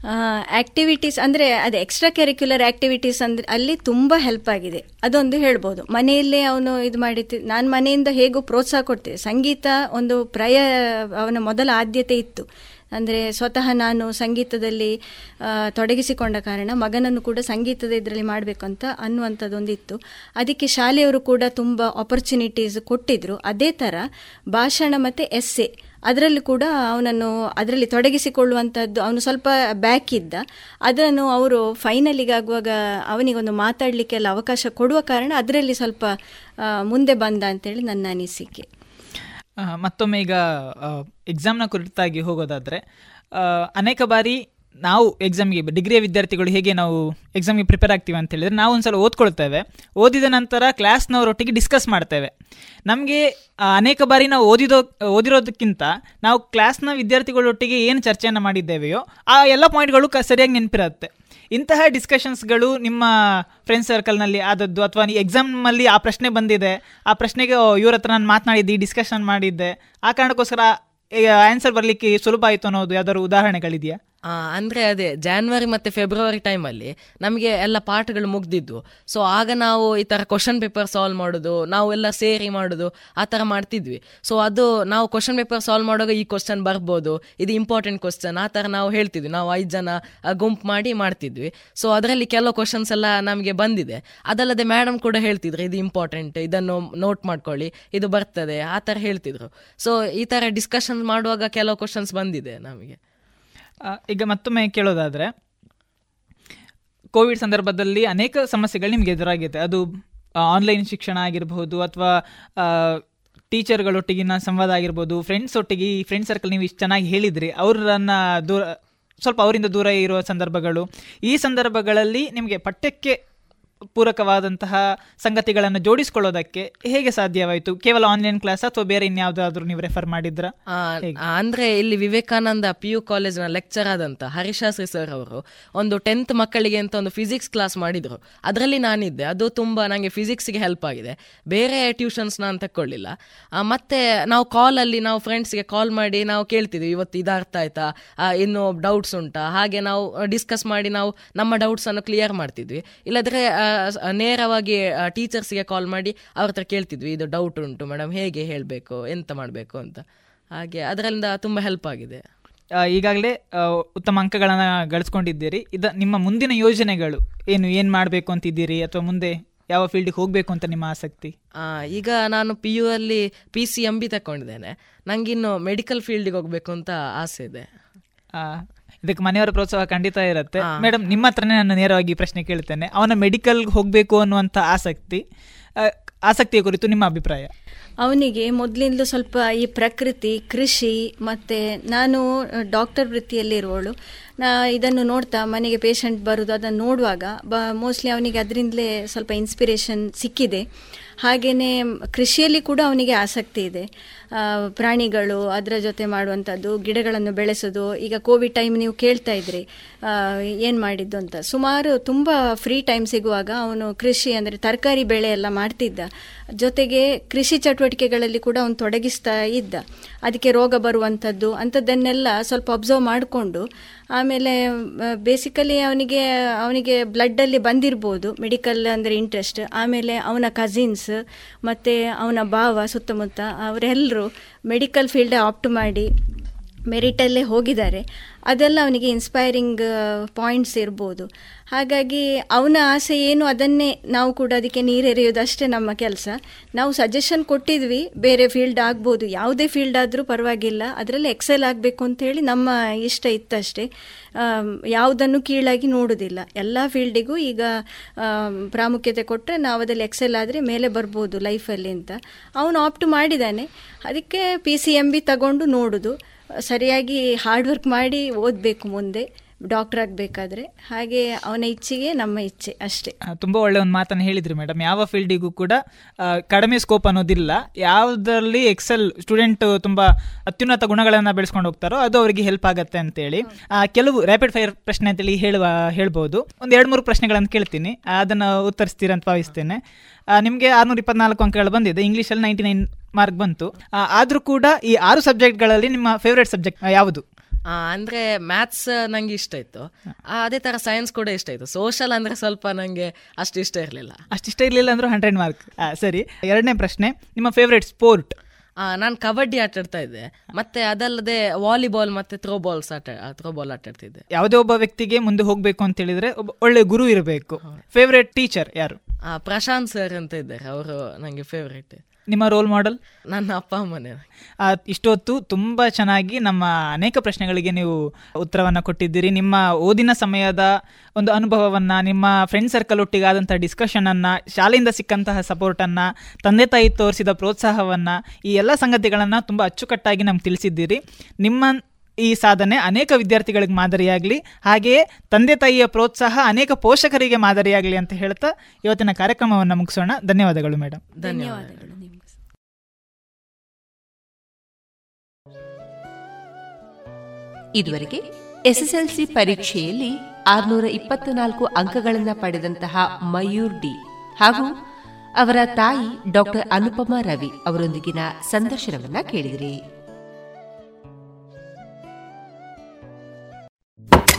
ಆ್ಯಕ್ಟಿವಿಟೀಸ್ ಅಂದರೆ ಅದು ಎಕ್ಸ್ಟ್ರಾ ಕರಿಕ್ಯುಲರ್ ಆ್ಯಕ್ಟಿವಿಟೀಸ್ ಅಂದರೆ ಅಲ್ಲಿ ತುಂಬ ಹೆಲ್ಪ್ ಆಗಿದೆ. ಅದೊಂದು ಹೇಳ್ಬೋದು. ಮನೆಯಲ್ಲೇ ಅವನು ಇದು ಮಾಡಿತ್ತು ನಾನು ಮನೆಯಿಂದ ಹೇಗೂ ಪ್ರೋತ್ಸಾಹ ಕೊಡ್ತೇವೆ ಸಂಗೀತ ಒಂದು ಪ್ರಯ ಅವನ ಮೊದಲ ಆದ್ಯತೆ ಇತ್ತು. ಅಂದರೆ ಸ್ವತಃ ನಾನು ಸಂಗೀತದಲ್ಲಿ ತೊಡಗಿಸಿಕೊಂಡ ಕಾರಣ ಮಗನನ್ನು ಕೂಡ ಸಂಗೀತದ ಇದರಲ್ಲಿ ಮಾಡಬೇಕು ಅಂತ ಅನ್ನುವಂಥದ್ದೊಂದು ಇತ್ತು ಅದಕ್ಕೆ ಶಾಲೆಯವರು ಕೂಡ ತುಂಬ ಆಪರ್ಚುನಿಟೀಸ್ ಕೊಟ್ಟಿದ್ದರು ಅದೇ ಥರ ಭಾಷಣ ಮತ್ತು ಎಸ್ಸೆ ಅದರಲ್ಲಿ ಕೂಡ ಅವನನ್ನು ಅದರಲ್ಲಿ ತೊಡಗಿಸಿಕೊಳ್ಳುವಂಥದ್ದು ಅವನು ಸ್ವಲ್ಪ ಬ್ಯಾಕ್ ಇದ್ದ. ಅದನ್ನು ಅವರು ಫೈನಲಿಗೆ ಆಗುವಾಗ ಅವನಿಗೊಂದು ಮಾತಾಡಲಿಕ್ಕೆಲ್ಲ ಅವಕಾಶ ಕೊಡುವ ಕಾರಣ ಅದರಲ್ಲಿ ಸ್ವಲ್ಪ ಮುಂದೆ ಬಂದ ಅಂತೇಳಿ ನನ್ನ ಅನಿಸಿಕೆ. ಮತ್ತೊಮ್ಮೆ ಈಗ ಎಕ್ಸಾಮ್ನ ಕುರಿತಾಗಿ ಹೋಗೋದಾದರೆ ಅನೇಕ ಬಾರಿ ನಾವು ಎಕ್ಸಾಮ್ಗೆ ಡಿಗ್ರಿಯ ವಿದ್ಯಾರ್ಥಿಗಳು ಹೇಗೆ ನಾವು ಎಕ್ಸಾಮ್ಗೆ ಪ್ರಿಪೇರ್ ಆಗ್ತೀವಿ ಅಂತ ಹೇಳಿದ್ರೆ ನಾವು ಒಂದ್ಸಲ ಓದ್ಕೊಳ್ತೇವೆ. ಓದಿದ ನಂತರ ಕ್ಲಾಸ್ನವರೊಟ್ಟಿಗೆ ಡಿಸ್ಕಸ್ ಮಾಡ್ತೇವೆ. ನಮಗೆ ಅನೇಕ ಬಾರಿ ನಾವು ಓದಿದೋ, ಓದಿರೋದಕ್ಕಿಂತ ನಾವು ಕ್ಲಾಸ್ನ ವಿದ್ಯಾರ್ಥಿಗಳೊಟ್ಟಿಗೆ ಏನು ಚರ್ಚೆಯನ್ನು ಮಾಡಿದ್ದೇವೆಯೋ, ಆ ಎಲ್ಲ ಪಾಯಿಂಟ್ಗಳು ಕ, ಸರಿಯಾಗಿ ನೆನಪಿರುತ್ತೆ. ಇಂತಹ ಡಿಸ್ಕಷನ್ಸ್ಗಳು ನಿಮ್ಮ ಫ್ರೆಂಡ್ ಸರ್ಕಲ್ನಲ್ಲಿ ಆದದ್ದು ಅಥವಾ ಎಕ್ಸಾಮಲ್ಲಿ ಆ ಪ್ರಶ್ನೆ ಬಂದಿದೆ, ಆ ಪ್ರಶ್ನೆಗೆ ಇವ್ರ ಹತ್ರ ನಾನು ಮಾತನಾಡಿದ್ದೆ ಡಿಸ್ಕಷನ್ ಮಾಡಿದ್ದೆ, ಆ ಕಾರಣಕ್ಕೋಸ್ಕರ ಆನ್ಸರ್ ಬರಲಿಕ್ಕೆ ಸುಲಭ ಆಯಿತು ಅನ್ನೋದು ಯಾವ್ದಾದ್ರು ಉದಾಹರಣೆಗಳಿದೆಯಾ? ಅಂದ್ರೆ ಅದೇ ಜಾನ್ವರಿ ಮತ್ತೆ ಫೆಬ್ರವರಿ ಟೈಮಲ್ಲಿ ನಮಗೆ ಎಲ್ಲ ಪಾಠಗಳು ಮುಗ್ದಿದ್ದು. ಸೊ ಆಗ ನಾವು ಈ ತರ ಕ್ವಶನ್ ಪೇಪರ್ ಸಾಲ್ವ್ ಮಾಡೋದು, ನಾವು ಎಲ್ಲ ಸೇರಿ ಮಾಡೋದು, ಆ ತರ ಮಾಡ್ತಿದ್ವಿ. ಸೊ ಅದು ನಾವು ಕ್ವಶನ್ ಪೇಪರ್ ಸಾಲ್ವ್ ಮಾಡುವಾಗ ಈ ಕ್ವಶನ್ ಬರ್ಬೋದು, ಇದು ಇಂಪಾರ್ಟೆಂಟ್ ಕ್ವಶನ್ ಆ ತರ ನಾವು ಹೇಳ್ತಿದ್ವಿ. ನಾವು ಐದು ಜನ ಗುಂಪು ಮಾಡಿ ಮಾಡ್ತಿದ್ವಿ. ಸೊ ಅದರಲ್ಲಿ ಕೆಲವು ಕ್ವಶನ್ಸ್ ಎಲ್ಲ ನಮಗೆ ಬಂದಿದೆ. ಅದಲ್ಲದೆ ಮೇಡಮ್ ಕೂಡ ಹೇಳ್ತಿದ್ರು, ಇದು ಇಂಪಾರ್ಟೆಂಟ್ ಇದನ್ನು ನೋಟ್ ಮಾಡ್ಕೊಳ್ಳಿ, ಇದು ಬರ್ತದೆ, ಆ ತರ ಹೇಳ್ತಿದ್ರು. ಸೊ ಈ ತರ ಡಿಸ್ಕಷನ್ ಮಾಡುವಾಗ ಕೆಲವು ಕ್ವಶನ್ಸ್ ಬಂದಿದೆ ನಮಗೆ. ಈಗ ಮತ್ತೊಮ್ಮೆ ಕೇಳೋದಾದರೆ, ಕೋವಿಡ್ ಸಂದರ್ಭದಲ್ಲಿ ಅನೇಕ ಸಮಸ್ಯೆಗಳು ನಿಮಗೆ ಎದುರಾಗಿದೆ. ಅದು ಆನ್ಲೈನ್ ಶಿಕ್ಷಣ ಆಗಿರಬಹುದು ಅಥವಾ ಟೀಚರ್ಗಳೊಟ್ಟಿಗಿನ ಸಂವಾದ ಆಗಿರ್ಬೋದು ಫ್ರೆಂಡ್ಸ್ ಒಟ್ಟಿಗೆ ಈ ಫ್ರೆಂಡ್ ಸರ್ಕಲ್ ನೀವು ಇಷ್ಟು ಚೆನ್ನಾಗಿ ಹೇಳಿದ್ರಿ, ಅವರನ್ನ ದೂರ, ಸ್ವಲ್ಪ ಅವರಿಂದ ದೂರ ಇರುವ ಸಂದರ್ಭಗಳು. ಈ ಸಂದರ್ಭಗಳಲ್ಲಿ ನಿಮಗೆ ಪಠ್ಯಕ್ಕೆ ಪೂರಕವಾದಂತಹ ಸಂಗತಿಗಳನ್ನು ಜೋಡಿಸ್ಕೊಳ್ಳೋದಕ್ಕೆ ಹೇಗೆ ಸಾಧ್ಯವಾಯಿತು? ಕೇವಲ ಆನ್ಲೈನ್ ಕ್ಲಾಸ್ ಅಥವಾ ಬೇರೆ ಇನ್ಯಾವುದಾದ್ರೂ ನೀವು ರೆಫರ್ ಮಾಡಿದ್ರ? ಅಂದ್ರೆ ಇಲ್ಲಿ ವಿವೇಕಾನಂದ ಪಿ ಯು ಕಾಲೇಜ್ನ ಲೆಕ್ಚರ್ ಆದಂತ ಹರಿಶಾಸ್ತ್ರಿ ಸರ್ ಅವರು ಒಂದು ಟೆಂತ್ ಮಕ್ಕಳಿಗೆ ಅಂತ ಒಂದು ಫಿಸಿಕ್ಸ್ ಕ್ಲಾಸ್ ಮಾಡಿದ್ರು. ಅದರಲ್ಲಿ ನಾನಿದ್ದೆ. ಅದು ತುಂಬಾ ನನಗೆ ಫಿಸಿಕ್ಸ್ಗೆ ಹೆಲ್ಪ್ ಆಗಿದೆ. ಬೇರೆ ಟ್ಯೂಷನ್ಸ್ ನಾನು ತಕ್ಕೊಳ್ಳಿಲ್ಲ. ಮತ್ತೆ ನಾವು ಕಾಲಲ್ಲಿ ನಾವು ಫ್ರೆಂಡ್ಸ್ಗೆ ಕಾಲ್ ಮಾಡಿ ನಾವು ಕೇಳ್ತಿದ್ವಿ ಇವತ್ತು ಇದು ಅರ್ಥ ಆಯ್ತಾ ಇನ್ನು ಡೌಟ್ಸ್ ಉಂಟಾ? ಹಾಗೆ ನಾವು ಡಿಸ್ಕಸ್ ಮಾಡಿ ನಾವು ನಮ್ಮ ಡೌಟ್ಸ್ ಅನ್ನು ಕ್ಲಿಯರ್ ಮಾಡ್ತಿದ್ವಿ. ಇಲ್ಲದ್ರೆ ನೇರವಾಗಿ ಟೀಚರ್ಸ್ಗೆ ಕಾಲ್ ಮಾಡಿ ಅವ್ರ ಹತ್ರ ಕೇಳ್ತಿದ್ವಿ ಇದು ಡೌಟ್ ಉಂಟು ಮೇಡಮ್ ಹೇಗೆ ಹೇಳಬೇಕು ಎಂತ ಮಾಡಬೇಕು ಅಂತ. ಹಾಗೆ ಅದರಿಂದ ತುಂಬ ಹೆಲ್ಪ್ ಆಗಿದೆ. ಈಗಾಗಲೇ ಉತ್ತಮ ಅಂಕಗಳನ್ನು ಗಳಿಸ್ಕೊಂಡಿದ್ದೀರಿ. ಇದ ನಿಮ್ಮ ಮುಂದಿನ ಯೋಜನೆಗಳು ಏನು ಏನು ಮಾಡಬೇಕು ಅಂತಿದ್ದೀರಿ? ಅಥವಾ ಮುಂದೆ ಯಾವ ಫೀಲ್ಡಿಗೆ ಹೋಗಬೇಕು ಅಂತ ನಿಮ್ಮ ಆಸಕ್ತಿ? ಈಗ ನಾನು ಪಿ ಯು ಅಲ್ಲಿ ಪಿ ಸಿ ಎಂ ಬಿ ತಗೊಂಡಿದ್ದೇನೆ ನನಗಿನ್ನು ಮೆಡಿಕಲ್ ಫೀಲ್ಡಿಗೆ ಹೋಗ್ಬೇಕು ಅಂತ ಆಸೆ ಇದೆ. ಇದಕ್ಕೆ ಮನೆಯವರ ಪ್ರೋತ್ಸಾಹ ಖಂಡಿತ ಇರುತ್ತೆ. ಮೇಡಮ್ ನಿಮ್ಮ ಹತ್ರನೇ ನಾನು ನೇರವಾಗಿ ಪ್ರಶ್ನೆ ಕೇಳ್ತೇನೆ. ಅವನ ಮೆಡಿಕಲ್ ಹೋಗಬೇಕು ಅನ್ನುವಂಥ ಆಸಕ್ತಿ ಆಸಕ್ತಿಯ ಕುರಿತು ನಿಮ್ಮ ಅಭಿಪ್ರಾಯ? ಅವನಿಗೆ ಮೊದಲಿಂದಲೂ ಸ್ವಲ್ಪ ಈ ಪ್ರಕೃತಿ ಕೃಷಿ ಮತ್ತು ನಾನು ಡಾಕ್ಟರ್ ವೃತ್ತಿಯಲ್ಲಿರುವವಳು. ನಾ ಇದನ್ನು ನೋಡ್ತಾ ಮನೆಗೆ ಪೇಷಂಟ್ ಬರೋದು ಅದನ್ನು ನೋಡುವಾಗ ಬ ಮೋಸ್ಟ್ಲಿ ಅವನಿಗೆ ಅದರಿಂದಲೇ ಸ್ವಲ್ಪ ಇನ್ಸ್ಪಿರೇಷನ್ ಸಿಕ್ಕಿದೆ. ಹಾಗೆಯೇ ಕೃಷಿಯಲ್ಲಿ ಕೂಡ ಅವನಿಗೆ ಆಸಕ್ತಿ ಇದೆ. ಪ್ರಾಣಿಗಳು ಅದರ ಜೊತೆ ಮಾಡುವಂಥದ್ದು, ಗಿಡಗಳನ್ನು ಬೆಳೆಸೋದು. ಈಗ ಕೋವಿಡ್ ಟೈಮ್ ನೀವು ಕೇಳ್ತಾ ಇದ್ರಿ. ಏನು ಮಾಡಿದ್ದು ಅಂತ. ಸುಮಾರು ತುಂಬ ಫ್ರೀ ಟೈಮ್ ಸಿಗುವಾಗ ಅವನು ಕೃಷಿ ಅಂದರೆ ತರಕಾರಿ ಬೆಳೆ ಎಲ್ಲ ಮಾಡ್ತಿದ್ದ. ಜೊತೆಗೆ ಕೃಷಿ ಚಟುವಟಿಕೆಗಳಲ್ಲಿ ಕೂಡ ಅವನು ತೊಡಗಿಸ್ತಾ ಇದ್ದ. ಅದಕ್ಕೆ ರೋಗ ಬರುವಂಥದ್ದು, ಅಂಥದ್ದನ್ನೆಲ್ಲ ಸ್ವಲ್ಪ ಅಬ್ಸರ್ವ್ ಮಾಡಿಕೊಂಡು, ಆಮೇಲೆ ಬೇಸಿಕಲಿ ಅವನಿಗೆ ಅವನಿಗೆ ಬ್ಲಡ್ಡಲ್ಲಿ ಬಂದಿರ್ಬೋದು ಮೆಡಿಕಲ್ ಅಂದರೆ ಇಂಟ್ರೆಸ್ಟ್ ಆಮೇಲೆ ಅವನ ಕಸಿನ್ಸ್ ಮತ್ತು ಅವನ ಭಾವ, ಸುತ್ತಮುತ್ತ ಅವರೆಲ್ಲರೂ ಮೆಡಿಕಲ್ ಫೀಲ್ಡ್ ಆಪ್ಟ್ ಮಾಡಿ ಮೆರಿಟಲ್ಲೇ ಹೋಗಿದ್ದಾರೆ. ಅದೆಲ್ಲ ಅವನಿಗೆ ಇನ್ಸ್ಪೈರಿಂಗ್ ಪಾಯಿಂಟ್ಸ್ ಇರ್ಬೋದು. ಹಾಗಾಗಿ ಅವನ ಆಸೆ ಏನು ಅದನ್ನೇ ನಾವು ಕೂಡ ಅದಕ್ಕೆ ನೀರೆರೆಯೋದಷ್ಟೇ ನಮ್ಮ ಕೆಲಸ. ನಾವು ಸಜೆಷನ್ ಕೊಟ್ಟಿದ್ವಿ, ಬೇರೆ ಫೀಲ್ಡ್ ಆಗ್ಬೋದು, ಯಾವುದೇ ಫೀಲ್ಡ್ ಆದರೂ ಪರವಾಗಿಲ್ಲ, ಅದರಲ್ಲಿ ಎಕ್ಸೆಲ್ ಆಗಬೇಕು ಅಂತೇಳಿ ನಮ್ಮ ಇಷ್ಟ ಇತ್ತಷ್ಟೇ. ಯಾವುದನ್ನು ಕೀಳಾಗಿ ನೋಡೋದಿಲ್ಲ. ಎಲ್ಲ ಫೀಲ್ಡಿಗೂ ಈಗ ಪ್ರಾಮುಖ್ಯತೆ ಕೊಟ್ಟರೆ ನಾವು ಅದರಲ್ಲಿ ಎಕ್ಸೆಲ್ ಆದರೆ ಮೇಲೆ ಬರ್ಬೋದು ಲೈಫಲ್ಲಿ ಅಂತ. ಅವನು ಆಪ್ಟ್ ಮಾಡಿದ್ದಾನೆ. ಅದಕ್ಕೆ ಪಿ ಸಿ ಎಂ ಬಿ ತಗೊಂಡು ನೋಡೋದು. ಸರಿಯಾಗಿ ಹಾರ್ಡ್ ವರ್ಕ್ ಮಾಡಿ ಓದಬೇಕು ಮುಂದೆ. ಡಾಕ್ಟರ್ ಆಗಬೇಕಾದ್ರೆ ಹಾಗೆ ಅವನ ಇಚ್ಛೆಗೆ ನಮ್ಮ ಇಚ್ಛೆ ಅಷ್ಟೇ. ತುಂಬ ಒಳ್ಳೆ ಒಂದು ಮಾತನ್ನು ಹೇಳಿದ್ರಿ ಮೇಡಮ್ ಯಾವ ಫೀಲ್ಡಿಗೂ ಕೂಡ ಕಡಿಮೆ ಸ್ಕೋಪ್ ಅನ್ನೋದಿಲ್ಲ. ಯಾವುದರಲ್ಲಿ ಎಕ್ಸೆಲ್ ಸ್ಟೂಡೆಂಟ್ ತುಂಬಾ ಅತ್ಯುನ್ನತ ಗುಣಗಳನ್ನು ಬೆಳೆಸ್ಕೊಂಡು ಹೋಗ್ತಾರೋ ಅದು ಅವರಿಗೆ ಹೆಲ್ಪ್ ಆಗುತ್ತೆ ಅಂತೇಳಿ. ಕೆಲವು ರ್ಯಾಪಿಡ್ ಫೈರ್ ಪ್ರಶ್ನೆ ಅಂತೇಳಿ ಹೇಳುವ, ಹೇಳ್ಬೋದು. ಒಂದು ಎರಡು ಮೂರು ಪ್ರಶ್ನೆಗಳನ್ನು ಕೇಳ್ತೀನಿ. ಅದನ್ನು ಉತ್ತರಿಸ್ತೀರ ಅಂತ ಭಾವಿಸ್ತೇನೆ. ನಿಮಗೆ ಆರುನೂರ ಇಪ್ಪತ್ನಾಲ್ಕು ಅಂಕಗಳು ಬಂದಿದೆ. ಇಂಗ್ಲೀಷಲ್ಲಿ ನೈಂಟಿ ನೈನ್ ಮಾರ್ಕ್ ಬಂತು. ಆದರೂ ಕೂಡ ಈ ಆರು ಸಬ್ಜೆಕ್ಟ್ಗಳಲ್ಲಿ ನಿಮ್ಮ ಫೇವ್ರೆಟ್ ಸಬ್ಜೆಕ್ಟ್ ಯಾವುದು? ಅಂದ್ರೆ ಮ್ಯಾಥ್ಸ್ ನಂಗೆ ಇಷ್ಟ ಇತ್ತು. ಅದೇ ತರ ಸೈನ್ಸ್ ಕೂಡ ಇಷ್ಟ ಇತ್ತು. ಸೋಷಲ್ ಅಂದ್ರೆ ಸ್ವಲ್ಪ ನಂಗೆ ಅಷ್ಟು ಇಷ್ಟ ಇರಲಿಲ್ಲ. ಅಷ್ಟಿಷ್ಟ ಇರಲಿಲ್ಲ ಅಂದ್ರೆ ಹಂಡ್ರೆಡ್ ಮಾರ್ಕ್ ಸರಿ. ಎರಡನೇ ಪ್ರಶ್ನೆ ನಿಮ್ಮ ಫೇವ್ರೇಟ್ ಸ್ಪೋರ್ಟ್ ನಾನು ಕಬಡ್ಡಿ ಆಟಾಡ್ತಾ ಇದ್ದೆ. ಮತ್ತೆ ಅದಲ್ಲದೆ ವಾಲಿಬಾಲ್ ಮತ್ತೆ ಥ್ರೋ ಬಾಲ್ಸ್ ಆಟ ಥ್ರೋ ಬಾಲ್ ಆಟ ಆಡ್ತಿದ್ದೆ. ಯಾವುದೇ ಒಬ್ಬ ವ್ಯಕ್ತಿಗೆ ಮುಂದೆ ಹೋಗ್ಬೇಕು ಅಂತ ಹೇಳಿದ್ರೆ ಒಬ್ಬ ಒಳ್ಳೆ ಗುರು ಇರಬೇಕು. ಫೇವ್ರೇಟ್ ಟೀಚರ್ ಯಾರು? ಪ್ರಶಾಂತ್ ಸರ್ ಅಂತ ಇದ್ದಾರೆ. ಅವರು ನಂಗೆ ಫೇವ್ರೇಟ್ ನಿಮ್ಮ ರೋಲ್ ಮಾಡೆಲ್ ನನ್ನ ಅಪ್ಪ ಅಮ್ಮನೇ. ಇಷ್ಟೊತ್ತು ತುಂಬಾ ಚೆನ್ನಾಗಿ ನಮ್ಮ ಅನೇಕ ಪ್ರಶ್ನೆಗಳಿಗೆ ನೀವು ಉತ್ತರವನ್ನು ಕೊಟ್ಟಿದ್ದೀರಿ. ನಿಮ್ಮ ಓದಿನ ಸಮಯದ ಒಂದು ಅನುಭವವನ್ನ ನಿಮ್ಮ ಫ್ರೆಂಡ್ ಸರ್ಕಲ್ ಒಟ್ಟಿಗೆ ಆದಂತಹ ಡಿಸ್ಕಷನ್ ಅನ್ನ ಶಾಲೆಯಿಂದ ಸಿಕ್ಕಂತಹ ಸಪೋರ್ಟ್ ಅನ್ನ ತಂದೆ ತಾಯಿ ತೋರಿಸಿದ ಪ್ರೋತ್ಸಾಹವನ್ನ ಈ ಎಲ್ಲ ಸಂಗತಿಗಳನ್ನ ತುಂಬಾ ಅಚ್ಚುಕಟ್ಟಾಗಿ ನಮ್ಗೆ ತಿಳಿಸಿದ್ದೀರಿ. ನಿಮ್ಮ ಈ ಸಾಧನೆ ಅನೇಕ ವಿದ್ಯಾರ್ಥಿಗಳಿಗೆ ಮಾದರಿಯಾಗಲಿ, ಹಾಗೆಯೇ ತಂದೆ ತಾಯಿಯ ಪ್ರೋತ್ಸಾಹ ಅನೇಕ ಪೋಷಕರಿಗೆ ಮಾದರಿಯಾಗಲಿ ಅಂತ ಹೇಳ್ತಾ ಇವತ್ತಿನ ಕಾರ್ಯಕ್ರಮವನ್ನು ಮುಗಿಸೋಣ. ಧನ್ಯವಾದಗಳು ಮೇಡಮ್ ಧನ್ಯವಾದಗಳು. ಇದುವರೆಗೆ ಎಸ್ಎಸ್ಎಲ್ಸಿ ಪರೀಕ್ಷೆಯಲ್ಲಿ ಆರ್ನೂರ ಇಪ್ಪತ್ನಾಲ್ಕು ಅಂಕಗಳನ್ನು ಪಡೆದಂತಹ ಮಯೂರ್ ಡಿ ಹಾಗೂ ಅವರ ತಾಯಿ ಡಾಕ್ಟರ್ ಅನುಪಮಾ ರವಿ ಅವರೊಂದಿಗಿನ ಸಂದರ್ಶನವನ್ನ ಕೇಳಿದಿರಿ.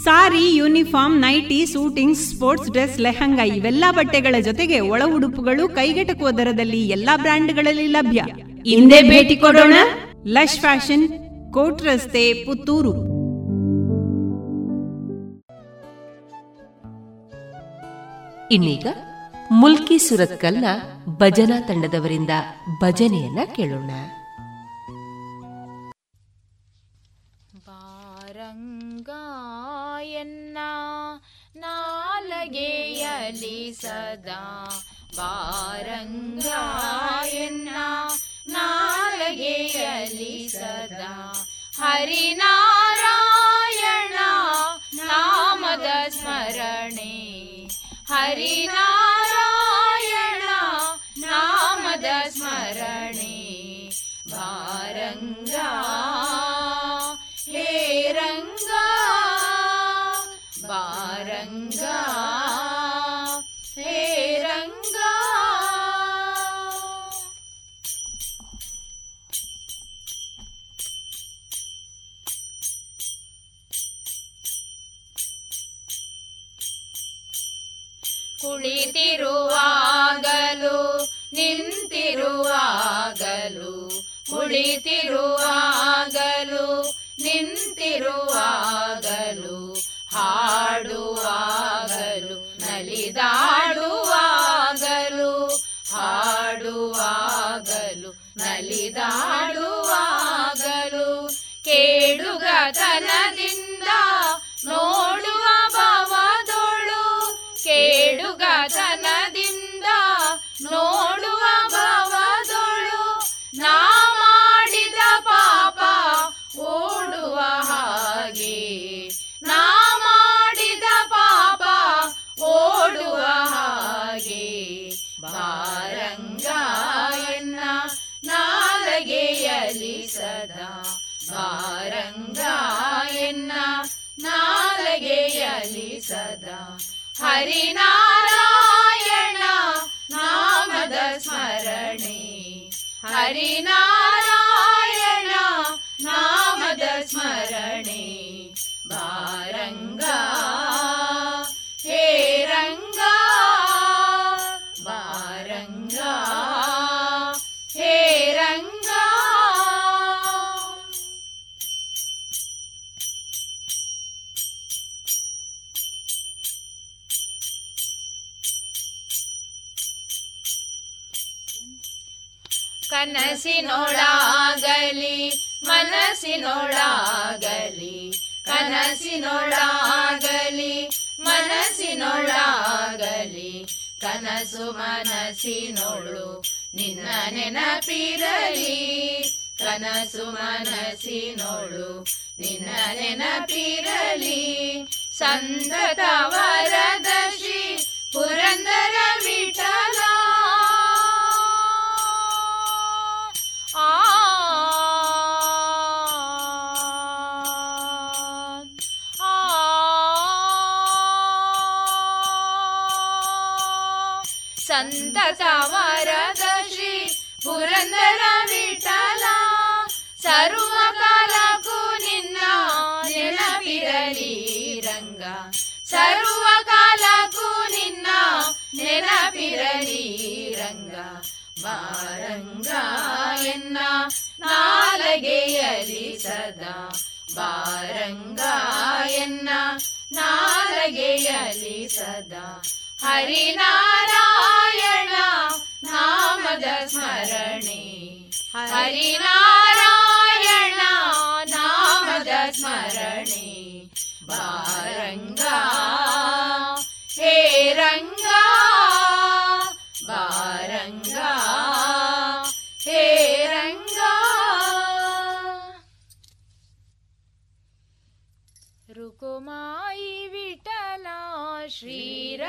Sari, uniform, nighty, suiting, sports dress, lehenga ಇವೆಲ್ಲಾ ಬಟ್ಟೆಗಳ ಜೊತೆಗೆ ಒಳ ಉಡುಪುಗಳು ಕೈಗೆಟಕುವ ದರದಲ್ಲಿ ಎಲ್ಲಾ ಬ್ರ್ಯಾಂಡ್ಗಳಲ್ಲಿ ಲಭ್ಯ. ಹಿಂದೆ ಭೇಟಿ ಕೊಡೋಣ. ಲಶ್ ಫ್ಯಾಷನ್ ಕೋಟ್ ರಸ್ತೆ, ಪುತ್ತೂರು. ಇನ್ನೀಗ ಮುಲ್ಕಿ ಸುರತ್ಕಲ್ನ ಭಜನಾ ತಂಡದವರಿಂದ ಭಜನೆಯನ್ನ ಕೇಳೋಣ. गेयलि सदा वारङ्गायन्ना नेलि सदा हरिनारायणा नारायणा स्मरणे हरिना ಕುಳಿತಿರುವಾಗಲು ನಿಂತಿರುವಾಗಲು ಕುಳಿತಿರುವಾಗಲು ನಿಂತಿರುವಾಗಲು ಹಾಡುವಾಗಲು ನಲಿದಾಡುವಾಗಲು ಹಾಡುವಾಗಲು ನಲಿದಾಡುವಾಗಲು ಕೇಡುಗತನದಿಂದ ನೋಡುವ हरिनारायणा नामद स्मरणे ಕನಸಿನೊಳಾಗಲಿ ಮನಸ್ಸಿನೊಳಾಗಲಿ ಕನಸಿನೊಳಾಗಲಿ, ಮನಸ್ಸಿನೊಳಾಗಲಿ, ಕನಸು ಮನಸ್ಸಿನೊಳು ನಿನ್ನ ನೆನಪಿರಲಿ, ಕನಸು ಮನಸ್ಸಿನೊಳು ನಿನ್ನ ನೆನಪಿರಲಿ. ಸಂತತ ವರದಶಿ ಪುರಂದರ ವಿಠಲ ಸಂತತ ವರದ ಶ್ರೀ ಪುರಂದರ ವಿಠಲ ಸರ್ವ ಕಾಲಕ್ಕೂ ನಿನ್ನ ನೆನಪಿರಲಿ ರಂಗ ಸರ್ವ ಕಾಲಕ್ಕೂ ನಿನ್ನ ನೆನಪಿರಲಿ ರಂಗ ಬಾರಂಗ ಎನ್ನ ನಾಲಗೆಯಲಿ ಸದಾ. ಬಾರಂಗ ಎನ್ನ ನಾಲಗೆಯಲಿ ಸದಾ. ಹರಿನಾರಾಯಣ ನಾಮದ ಸ್ಮರಣೆ. ಹರಿನಾರಾಯಣ ನಾಮದ ಸ್ಮರಣೆ. ಬಾರಂಗ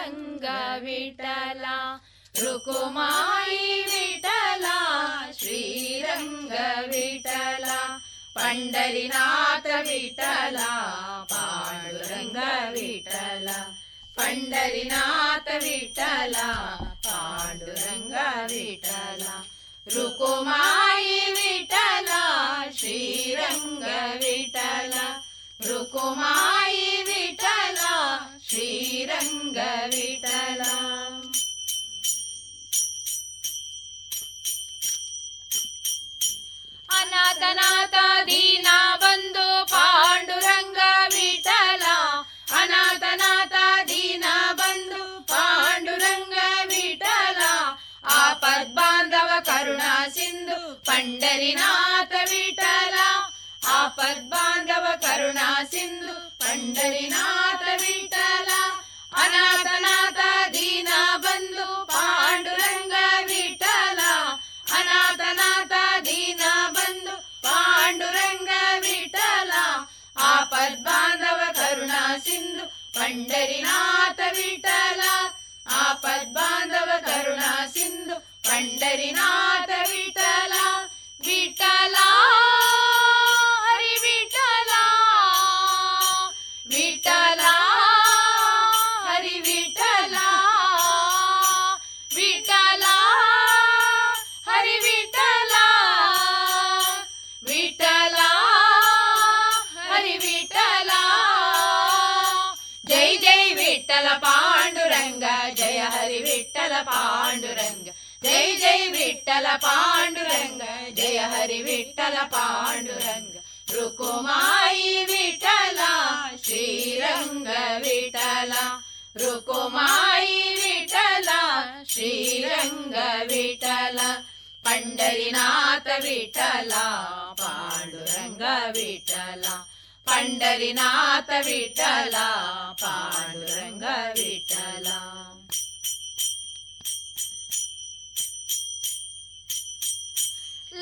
ಶ್ರೀರಂಗ ವಿಠಲ ರುಕುಮಾಯಿ ವಿಠಲ ಶ್ರೀರಂಗ ವಿಠಲ ಪಂಡರಿನಾಥ ವಿಠಲ ಪಾಂಡುರಂಗ ವಿಠಲ ಪಂಡರಿನಾಥ ವಿಠಲ ಪಾಂಡುರಂಗ ವಿಠಲ ರುಕುಮಾಯಿ ವಿಠಲ ಶ್ರೀರಂಗ ವಿಠಲ ರುಕುಮಾಯಿ ವಿಠಲ ಶ್ರೀರಂಗ ವಿಠಲ ಅನಾಥನಾಥ ದೀನ ಬಂದು ಪಾಂಡುರಂಗ ವಿಠಲ ಅನಾಥನಾಥ ದೀನ ಬಂದು ಪಾಂಡುರಂಗ ವಿಠಲ ಆಪದ್ ಬಾಂಧವ ಕರುಣ ಸಿಂಧು ಪಂಡರಿನಾಥ ವಿಠಲ ಆಪದ್ ಬಾಂಧವ ಕರುಣ ಸಿಂಧು ಪಂಡರಿನಾಥ ವಿಠಲ ಅನಾಥನಾಥ ದೀನ ಬಂದು ಪಾಂಡುರಂಗ ವಿಠಲ ಅನಾಥನಾಥ ದೀನ ಬಂದು ಪಾಂಡುರಂಗ ವಿಠಲ ಆಪದ್ ಬಾಂಧವ ಕರುಣ ಸಿಂಧು ಪಂಡರಿನಾಥ ವಿಠಲ ಆಪದ್ ಬಾಂಧವ ವಿಠಲ ಪಾಂಡುರಂಗ ಜೈ ಜೈ ವಿಠಲ ಪಾಂಡುರಂಗ ಜಯ ಹರಿ ವಿಠಲ ಪಾಂಡುರಂಗ ರುಕುಮಾಯಿ ವಿಠಲ ಶ್ರೀರಂಗ ವಿಠಲ ರುಕುಮಾಯಿ ವಿಠಲ ಶ್ರೀರಂಗ ವಿಠಲ ಪಂಡರಿನಾಥ ವಿಠಲ ಪಾಂಡುರಂಗ ವಿಠಲ ಪಂಡರಿನಾಥ ವಿಠಲ ಪಾಂಡುರಂಗ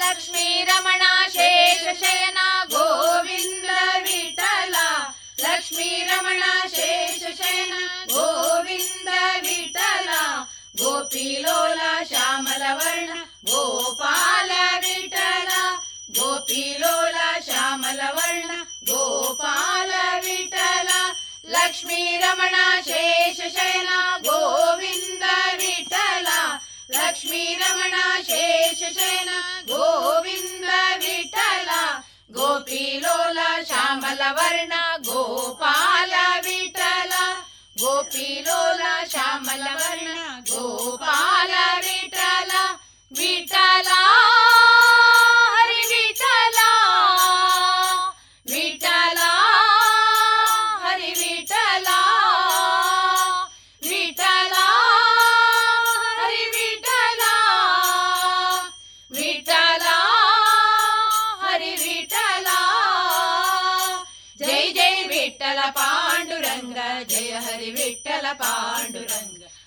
लक्ष्मी रमणा शेषशयना गोविन्द विठला लक्ष्मी रमणा शेषशयना गोविन्द विठला गोपीलोला श्यामलवर्ण गोपाल विठला गोपीलोला श्यामलवर्ण गोपाल विठला लक्ष्मी रमणा शेषशयना गोविन्द विठला लक्ष्मी लक्ष्मीरमणा शेषसेन गोविन्द विठला गोपीलोला श्यामलवर्णा गोपाल विठला गोपीलोला श्यामलवर्णा गोपाल विठला विठला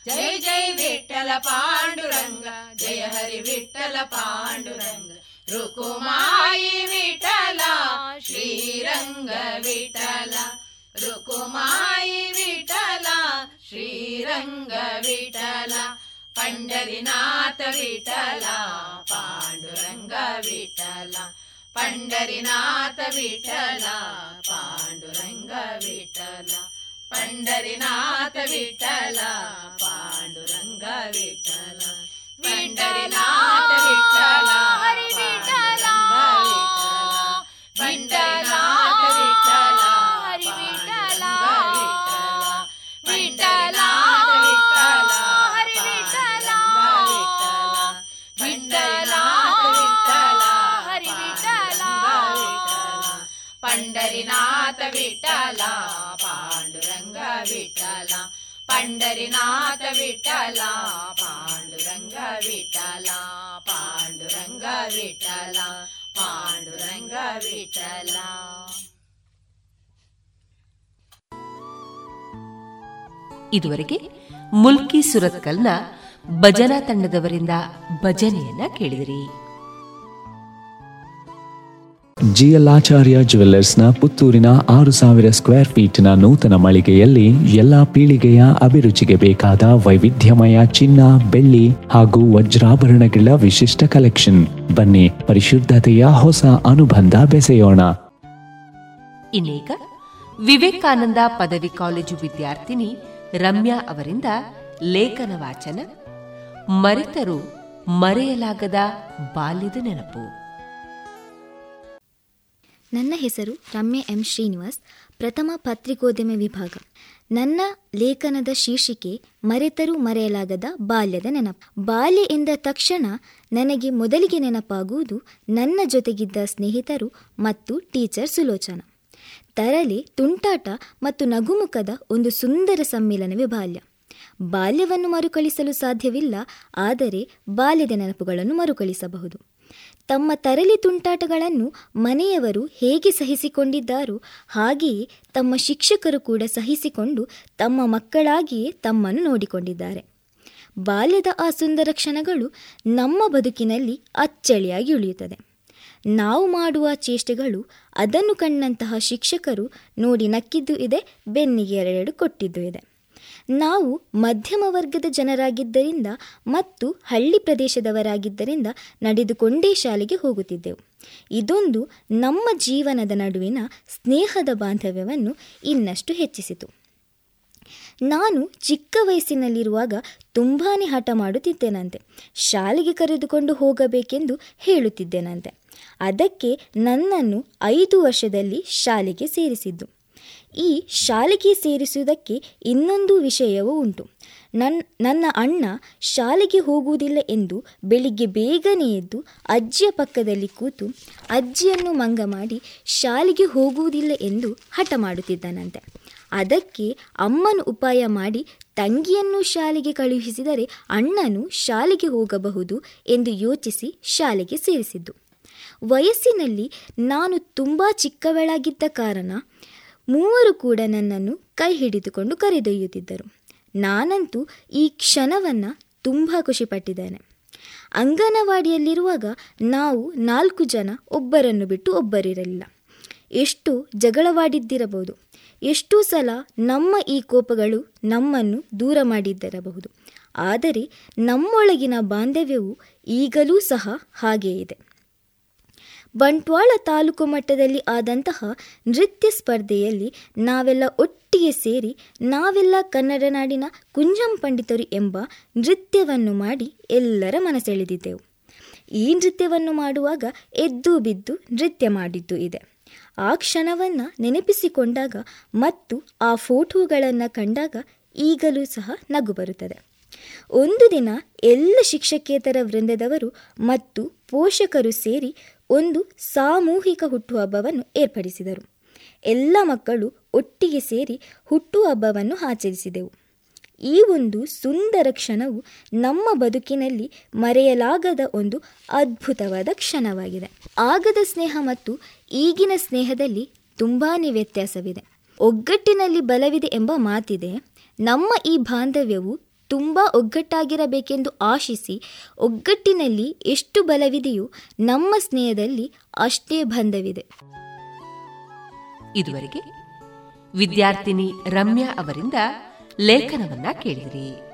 ಪಾಂಡುರಂಗ ಜಯ ಜಯ ವಿಠಲ ಪಾಂಡುರಂಗ ಜಯ ಹರಿ ವಿಠಲ ಪಾಂಡುರಂಗ ರುಕುಮಾಯಿ ವಿಠಲ ಶ್ರೀರಂಗ ವಿಠಲ ರುಕುಮಾಯಿ ವಿಠಲ ಶ್ರೀರಂಗ ವಿಠಲ ಪಂಡರಿನಾಥ ವಿಠಲ ಪಾಂಡುರಂಗ ವಿಠಲ ಪಂಡರಿನಾಥ ವಿಠಲ ಪಾಂಡುರಂಗ ವಿಠಲ ಪಂಡರಿನಾಥ ವಿಠಲ ಪಾಂಡುರಂಗ ವಿಠಲ ಪಂಡರಿನಾಥ ವಿಠಲ ಹರಿ ವಿಠಲ ಪಂಡರಿನಾಥ ವಿಠಲ ಹರಿ ವಿಠಲ ವಿಠಲ, ಪಂಡರಿನಾಥ ವಿಠಲ, ಪಾಂಡುರಂಗ ವಿಠಲ ಪಾಂಡುರಂಗ ವಿಠಲ ಪಾಂಡುರಂಗ ವಿಠಲ. ಇದುವರೆಗೆ ಮುಲ್ಕಿ ಸುರತ್ಕಲ್ನ ಭಜನಾ ತಂಡದವರಿಂದ ಭಜನೆಯನ್ನ ಕೇಳಿದಿರಿ. ಜಿಎಲ್ಆಚಾರ್ಯ ಜುವೆಲ್ಲರ್ಸ್ನ ಪುತ್ತೂರಿನ ಆರು ಸಾವಿರ ಸ್ಕ್ವೇರ್ ಫೀಟ್ನ ನೂತನ ಮಳಿಗೆಯಲ್ಲಿ ಎಲ್ಲಾ ಪೀಳಿಗೆಯ ಅಭಿರುಚಿಗೆ ಬೇಕಾದ ವೈವಿಧ್ಯಮಯ ಚಿನ್ನ, ಬೆಳ್ಳಿ ಹಾಗೂ ವಜ್ರಾಭರಣಗಳ ವಿಶಿಷ್ಟ ಕಲೆಕ್ಷನ್. ಬನ್ನಿ, ಪರಿಶುದ್ಧತೆಯ ಹೊಸ ಅನುಬಂಧ ಬೆಸೆಯೋಣ. ಇನ್ನೀಗ ವಿವೇಕಾನಂದ ಪದವಿ ಕಾಲೇಜು ವಿದ್ಯಾರ್ಥಿನಿ ರಮ್ಯಾ ಅವರಿಂದ ಲೇಖನ ವಾಚನ, ಮರೆತರು ಮರೆಯಲಾಗದ ಬಾಲ್ಯದ ನೆನಪು. ನನ್ನ ಹೆಸರು ರಮ್ಯ ಎಂ ಶ್ರೀನಿವಾಸ್, ಪ್ರಥಮ ಪತ್ರಿಕೋದ್ಯಮ ವಿಭಾಗ. ನನ್ನ ಲೇಖನದ ಶೀರ್ಷಿಕೆ ಮರೆತರೂ ಮರೆಯಲಾಗದ ಬಾಲ್ಯದ ನೆನಪು. ಬಾಲ್ಯ ಎಂದ ತಕ್ಷಣ ನನಗೆ ಮೊದಲಿಗೆ ನೆನಪಾಗುವುದು ನನ್ನ ಜೊತೆಗಿದ್ದ ಸ್ನೇಹಿತರು ಮತ್ತು ಟೀಚರ್ ಸುಲೋಚನ. ತರಲೆ, ತುಂಟಾಟ ಮತ್ತು ನಗುಮುಖದ ಒಂದು ಸುಂದರ ಸಮ್ಮೇಳನವೇ ಬಾಲ್ಯ. ಬಾಲ್ಯವನ್ನು ಮರುಕಳಿಸಲು ಸಾಧ್ಯವಿಲ್ಲ, ಆದರೆ ಬಾಲ್ಯದ ನೆನಪುಗಳನ್ನು ಮರುಕಳಿಸಬಹುದು. ತಮ್ಮ ತರಲಿ ತುಂಟಾಟಗಳನ್ನು ಮನೆಯವರು ಹೇಗೆ ಸಹಿಸಿಕೊಂಡಿದ್ದಾರೋ ಹಾಗೆಯೇ ತಮ್ಮ ಶಿಕ್ಷಕರು ಕೂಡ ಸಹಿಸಿಕೊಂಡು ತಮ್ಮ ಮಕ್ಕಳಾಗಿಯೇ ತಮ್ಮನ್ನು ನೋಡಿಕೊಂಡಿದ್ದಾರೆ. ಬಾಲ್ಯದ ಆ ಸುಂದರ ಕ್ಷಣಗಳು ನಮ್ಮ ಬದುಕಿನಲ್ಲಿ ಅಚ್ಚಳಿಯಾಗಿ ಉಳಿಯುತ್ತದೆ. ನಾವು ಮಾಡುವ ಚೇಷ್ಟೆಗಳು ಅದನ್ನು ಕಂಡಂತಹ ಶಿಕ್ಷಕರು ನೋಡಿ ನಕ್ಕಿದ್ದು ಇದೆ, ಬೆನ್ನಿಗೆ ಎರಡೆರಡು ಕೊಟ್ಟಿದ್ದು ಇದೆ. ನಾವು ಮಧ್ಯಮ ವರ್ಗದ ಜನರಾಗಿದ್ದರಿಂದ ಮತ್ತು ಹಳ್ಳಿ ಪ್ರದೇಶದವರಾಗಿದ್ದರಿಂದ ನಡೆದುಕೊಂಡೇ ಶಾಲೆಗೆ ಹೋಗುತ್ತಿದ್ದೆವು. ಇದೊಂದು ನಮ್ಮ ಜೀವನದ ನಡುವಿನ ಸ್ನೇಹದ ಬಾಂಧವ್ಯವನ್ನು ಇನ್ನಷ್ಟು ಹೆಚ್ಚಿಸಿತು. ನಾನು ಚಿಕ್ಕ ವಯಸ್ಸಿನಲ್ಲಿರುವಾಗ ತುಂಬಾ ಹಠ ಮಾಡುತ್ತಿದ್ದೇನಂತೆ. ಶಾಲೆಗೆ ಕರೆದುಕೊಂಡು ಹೋಗಬೇಕೆಂದು ಹೇಳುತ್ತಿದ್ದೇನಂತೆ. ಅದಕ್ಕೆ ನನ್ನನ್ನು ಐದು ವರ್ಷದಲ್ಲಿ ಶಾಲೆಗೆ ಸೇರಿಸಿದ್ದು. ಈ ಶಾಲೆಗೆ ಸೇರಿಸುವುದಕ್ಕೆ ಇನ್ನೊಂದು ವಿಷಯವೂ ಉಂಟು. ನನ್ನ ನನ್ನ ಅಣ್ಣ ಶಾಲೆಗೆ ಹೋಗುವುದಿಲ್ಲ ಎಂದು ಬೆಳಿಗ್ಗೆ ಬೇಗನೆ ಎದ್ದು ಅಜ್ಜಿಯ ಪಕ್ಕದಲ್ಲಿ ಕೂತು ಅಜ್ಜಿಯನ್ನು ಮಂಗ ಮಾಡಿ ಶಾಲೆಗೆ ಹೋಗುವುದಿಲ್ಲ ಎಂದು ಹಠ ಮಾಡುತ್ತಿದ್ದನಂತೆ. ಅದಕ್ಕೆ ಅಮ್ಮನು ಉಪಾಯ ಮಾಡಿ ತಂಗಿಯನ್ನು ಶಾಲೆಗೆ ಕಳುಹಿಸಿದರೆ ಅಣ್ಣನು ಶಾಲೆಗೆ ಹೋಗಬಹುದು ಎಂದು ಯೋಚಿಸಿ ಶಾಲೆಗೆ ಸೇರಿಸಿದ್ದು. ವಯಸ್ಸಿನಲ್ಲಿ ನಾನು ತುಂಬ ಚಿಕ್ಕವಳಾಗಿದ್ದ ಕಾರಣ ಮೂವರು ಕೂಡ ನನ್ನನ್ನು ಕೈ ಹಿಡಿದುಕೊಂಡು ಕರೆದೊಯ್ಯುತ್ತಿದ್ದರು. ನಾನಂತೂ ಈ ಕ್ಷಣವನ್ನು ತುಂಬ ಖುಷಿಪಟ್ಟಿದ್ದೇನೆ. ಅಂಗನವಾಡಿಯಲ್ಲಿರುವಾಗ ನಾವು ನಾಲ್ಕು ಜನ ಒಬ್ಬರನ್ನು ಬಿಟ್ಟು ಒಬ್ಬರಿರಲಿಲ್ಲ. ಎಷ್ಟು ಜಗಳವಾಡಿದ್ದಿರಬಹುದು. ಎಷ್ಟು ಸಲ ನಮ್ಮ ಈ ಕೋಪಗಳು ನಮ್ಮನ್ನು ದೂರ ಮಾಡಿದ್ದಿರಬಹುದು. ಆದರೆ ನಮ್ಮೊಳಗಿನ ಬಾಂಧವ್ಯವು ಈಗಲೂ ಸಹ ಹಾಗೆಯೇ ಇದೆ. ಬಂಟ್ವಾಳ ತಾಲೂಕು ಮಟ್ಟದಲ್ಲಿ ಆದಂತಹ ನೃತ್ಯ ಸ್ಪರ್ಧೆಯಲ್ಲಿ ನಾವೆಲ್ಲ ಒಟ್ಟಿಗೆ ಸೇರಿ ನಾವೆಲ್ಲ ಕನ್ನಡ ನಾಡಿನ ಕುಂಜಂ ಪಂಡಿತರು ಎಂಬ ನೃತ್ಯವನ್ನು ಮಾಡಿ ಎಲ್ಲರ ಮನಸೆಳೆದಿದ್ದೆವು. ಈ ನೃತ್ಯವನ್ನು ಮಾಡುವಾಗ ಎದ್ದು ಬಿದ್ದು ನೃತ್ಯ ಮಾಡಿದ್ದು ಇದೆ. ಆ ಕ್ಷಣವನ್ನು ನೆನಪಿಸಿಕೊಂಡಾಗ ಮತ್ತು ಆ ಫೋಟೋಗಳನ್ನು ಕಂಡಾಗ ಈಗಲೂ ಸಹ ನಗು ಬರುತ್ತದೆ. ಒಂದು ದಿನ ಎಲ್ಲ ಶಿಕ್ಷಕೇತರ ವೃಂದದವರು ಮತ್ತು ಪೋಷಕರು ಸೇರಿ ಒಂದು ಸಾಮೂಹಿಕ ಹುಟ್ಟುಹಬ್ಬವನ್ನು ಏರ್ಪಡಿಸಿದರು. ಎಲ್ಲ ಮಕ್ಕಳು ಒಟ್ಟಿಗೆ ಸೇರಿ ಹುಟ್ಟುಹಬ್ಬವನ್ನು ಆಚರಿಸಿದೆವು. ಈ ಒಂದು ಸುಂದರ ಕ್ಷಣವು ನಮ್ಮ ಬದುಕಿನಲ್ಲಿ ಮರೆಯಲಾಗದ ಒಂದು ಅದ್ಭುತವಾದ ಕ್ಷಣವಾಗಿದೆ. ಆಗದ ಸ್ನೇಹ ಮತ್ತು ಈಗಿನ ಸ್ನೇಹದಲ್ಲಿ ತುಂಬಾ ವ್ಯತ್ಯಾಸವಿದೆ. ಒಗ್ಗಟ್ಟಿನಲ್ಲಿ ಬಲವಿದೆ ಎಂಬ ಮಾತಿದೆ, ನಮ್ಮ ಈ ಬಾಂಧವ್ಯವು ತುಂಬ ಒಗ್ಗಟ್ಟಾಗಿರಬೇಕೆಂದು ಆಶಿಸಿ ಒಗ್ಗಟ್ಟಿನಲ್ಲಿ ಎಷ್ಟು ಬಲವಿದೆಯೋ ನಮ್ಮ ಸ್ನೇಹದಲ್ಲಿ ಅಷ್ಟೇ ಬಂಧವಿದೆ. ಇದುವರೆಗೆ ವಿದ್ಯಾರ್ಥಿನಿ ರಮ್ಯಾ ಅವರಿಂದ ಲೇಖನವನ್ನ ಕೇಳಿದಿರಿ.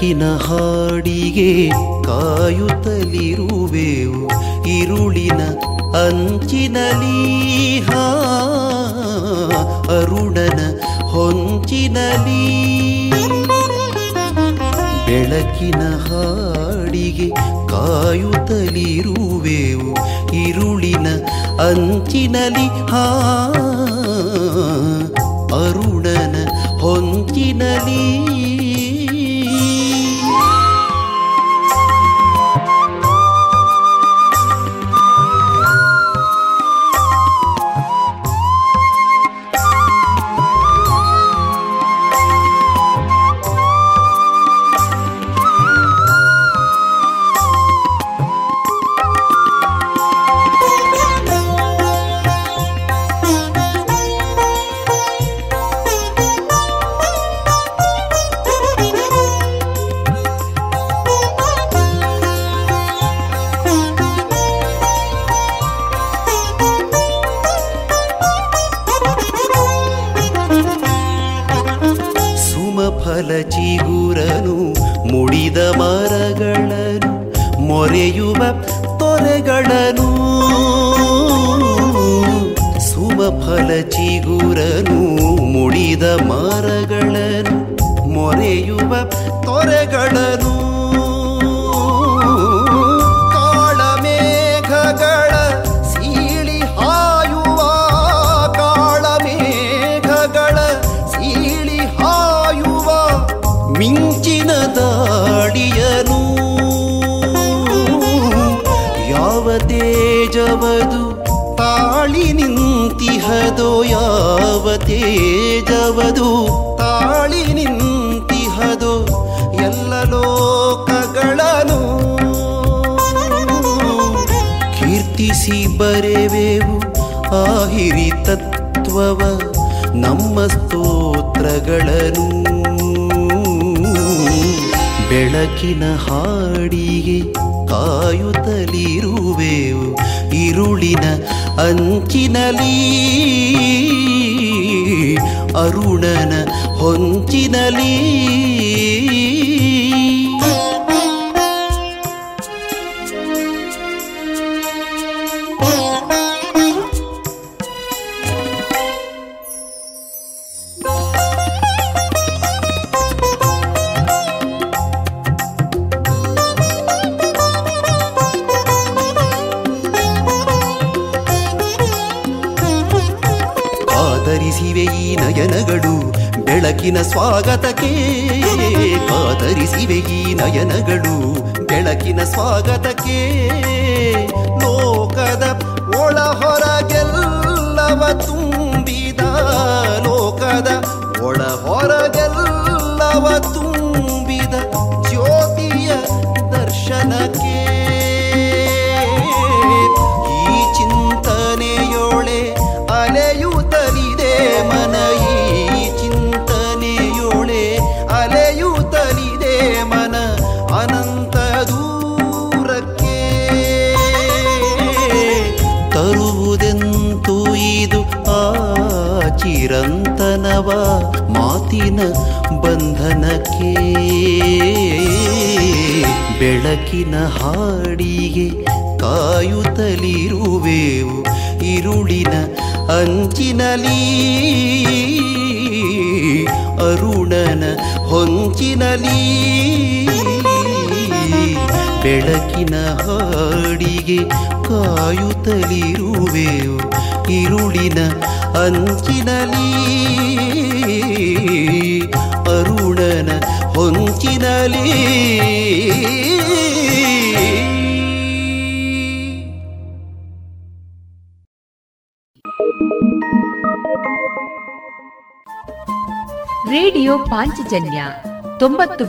ಬೆಳಕಿನ ಹಾಡಿಗೆ ಕಾಯುತ್ತಲಿರುವೆವು. ಇರುಳಿನ ಅಂಚಿನಲಿ, ಹಾ, ಅರುಣನ ಹೊಂಚಿನಲಿ. ಬೆಳಕಿನ ಹಾಡಿಗೆ ಕಾಯುತ್ತಲಿರುವೆವು. ಇರುಳಿನ ಅಂಚಿನಲಿ, ಹಾ, ಅರುಣನ ಹೊಂಚಿನಲಿ.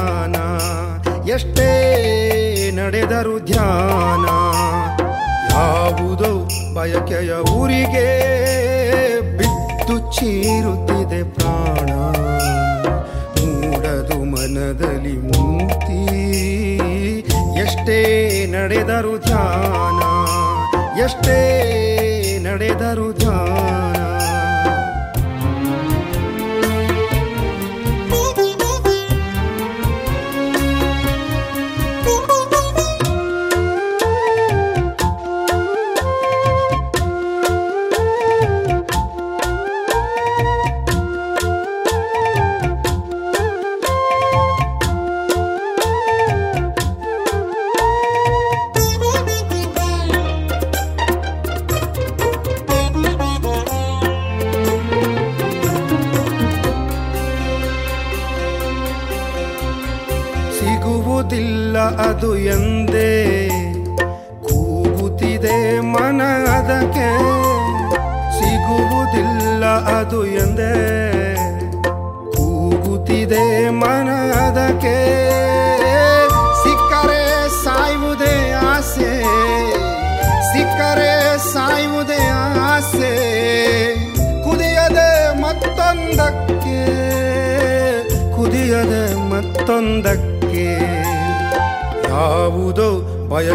ಧ್ಯಾನ, ಎಷ್ಟೇ ನಡೆದರು ಧ್ಯಾನ. ಯಾವುದೋ ಬಯಕೆಯ ಊರಿಗೆ ಬಿತ್ತು ಚೀರುತ್ತಿದೆ ಪ್ರಾಣ. ಮೂಡದು ಮನದಲ್ಲಿ ಮೂತಿ ಎಷ್ಟೇ ನಡೆದರು ಧ್ಯಾನ, ಎಷ್ಟೇ ನಡೆದರು ಧ್ಯಾನ.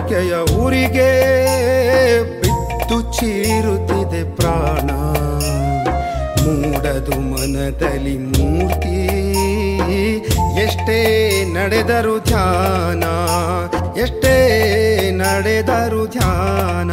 ಆಕೆಯ ಊರಿಗೆ ಬಿತ್ತು ಚೀರುತ್ತಿದೆ ಪ್ರಾಣ. ಮೂಡದು ಮನದಲ್ಲಿ ಮೂರ್ತಿ. ಎಷ್ಟೇ ನಡೆದರು ಧ್ಯಾನ ಎಷ್ಟೇ ನಡೆದರು ಧ್ಯಾನ.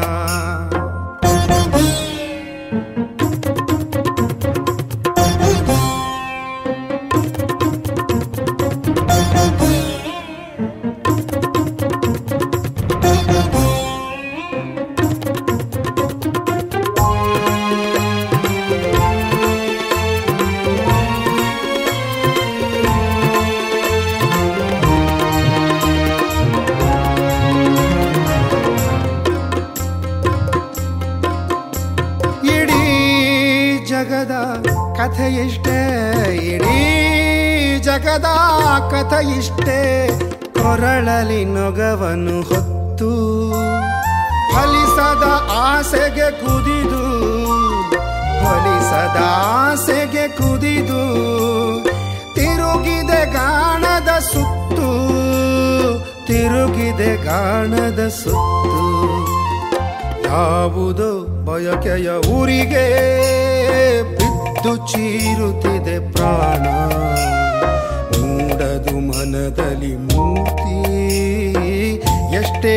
ಪ್ರಾಣದ ಸುತ್ತು. ಯಾವುದು ಬಯಕೆಯ ಊರಿಗೆ ಬಿದ್ದು ಚೀರುತ್ತಿದೆ ಪ್ರಾಣ. ಮೂಡದು ಮನದಲ್ಲಿ ಮೂರ್ತಿ. ಎಷ್ಟೇ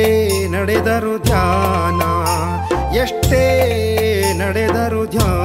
ನಡೆದರು ಧ್ಯಾನ, ಎಷ್ಟೇ ನಡೆದರು ಧ್ಯಾನ.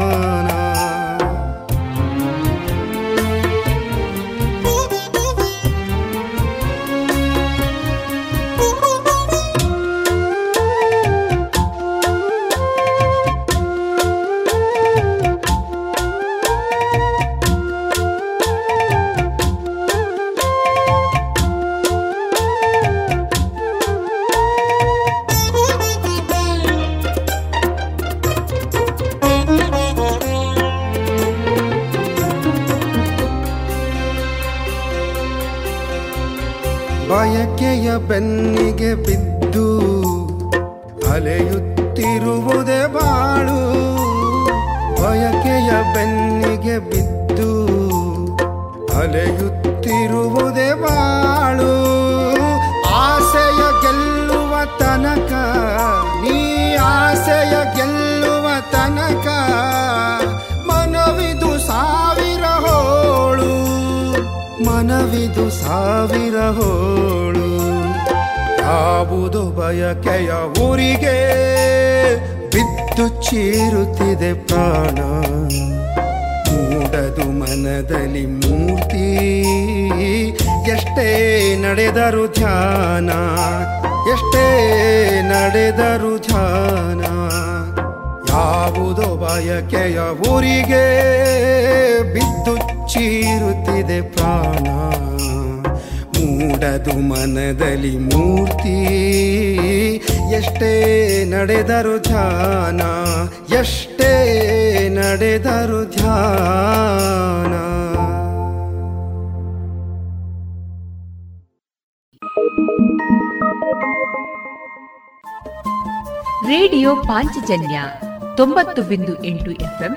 ಮನವಿದು ಸಾವಿರ ಹೋಳು. ಯಾವುದೋ ಬಯಕೆಯ ಊರಿಗೆ ಬಿದ್ದು ಚೀರುತ್ತಿದೆ ಪ್ರಾಣ. ಮೂಡದು ಮನದಲ್ಲಿ ಮೂರ್ತಿ, ಎಷ್ಟೇ ನಡೆದರು ಧ್ಯಾನ, ಎಷ್ಟೇ ನಡೆದರು ಧ್ಯಾನ. ಯಾವುದೋ ಬಯಕೆಯ ಊರಿಗೆ ಬಿದ್ದು ಚೀರುತ್ತಿದೆ ಪ್ರಾಣ. ಮೂಡದು ಮನದಲ್ಲಿ ಮೂರ್ತಿ. ಎಷ್ಟೇ ನಡೆದರು ಧ್ಯಾನ, ಎಷ್ಟೇ ನಡೆದರು ಧ್ಯಾನ. ರೇಡಿಯೋ ಪಾಂಚಜನ್ಯ ತೊಂಬತ್ತು ಬಿಂದು ಎಂಟು ಎಫ್ಎಂ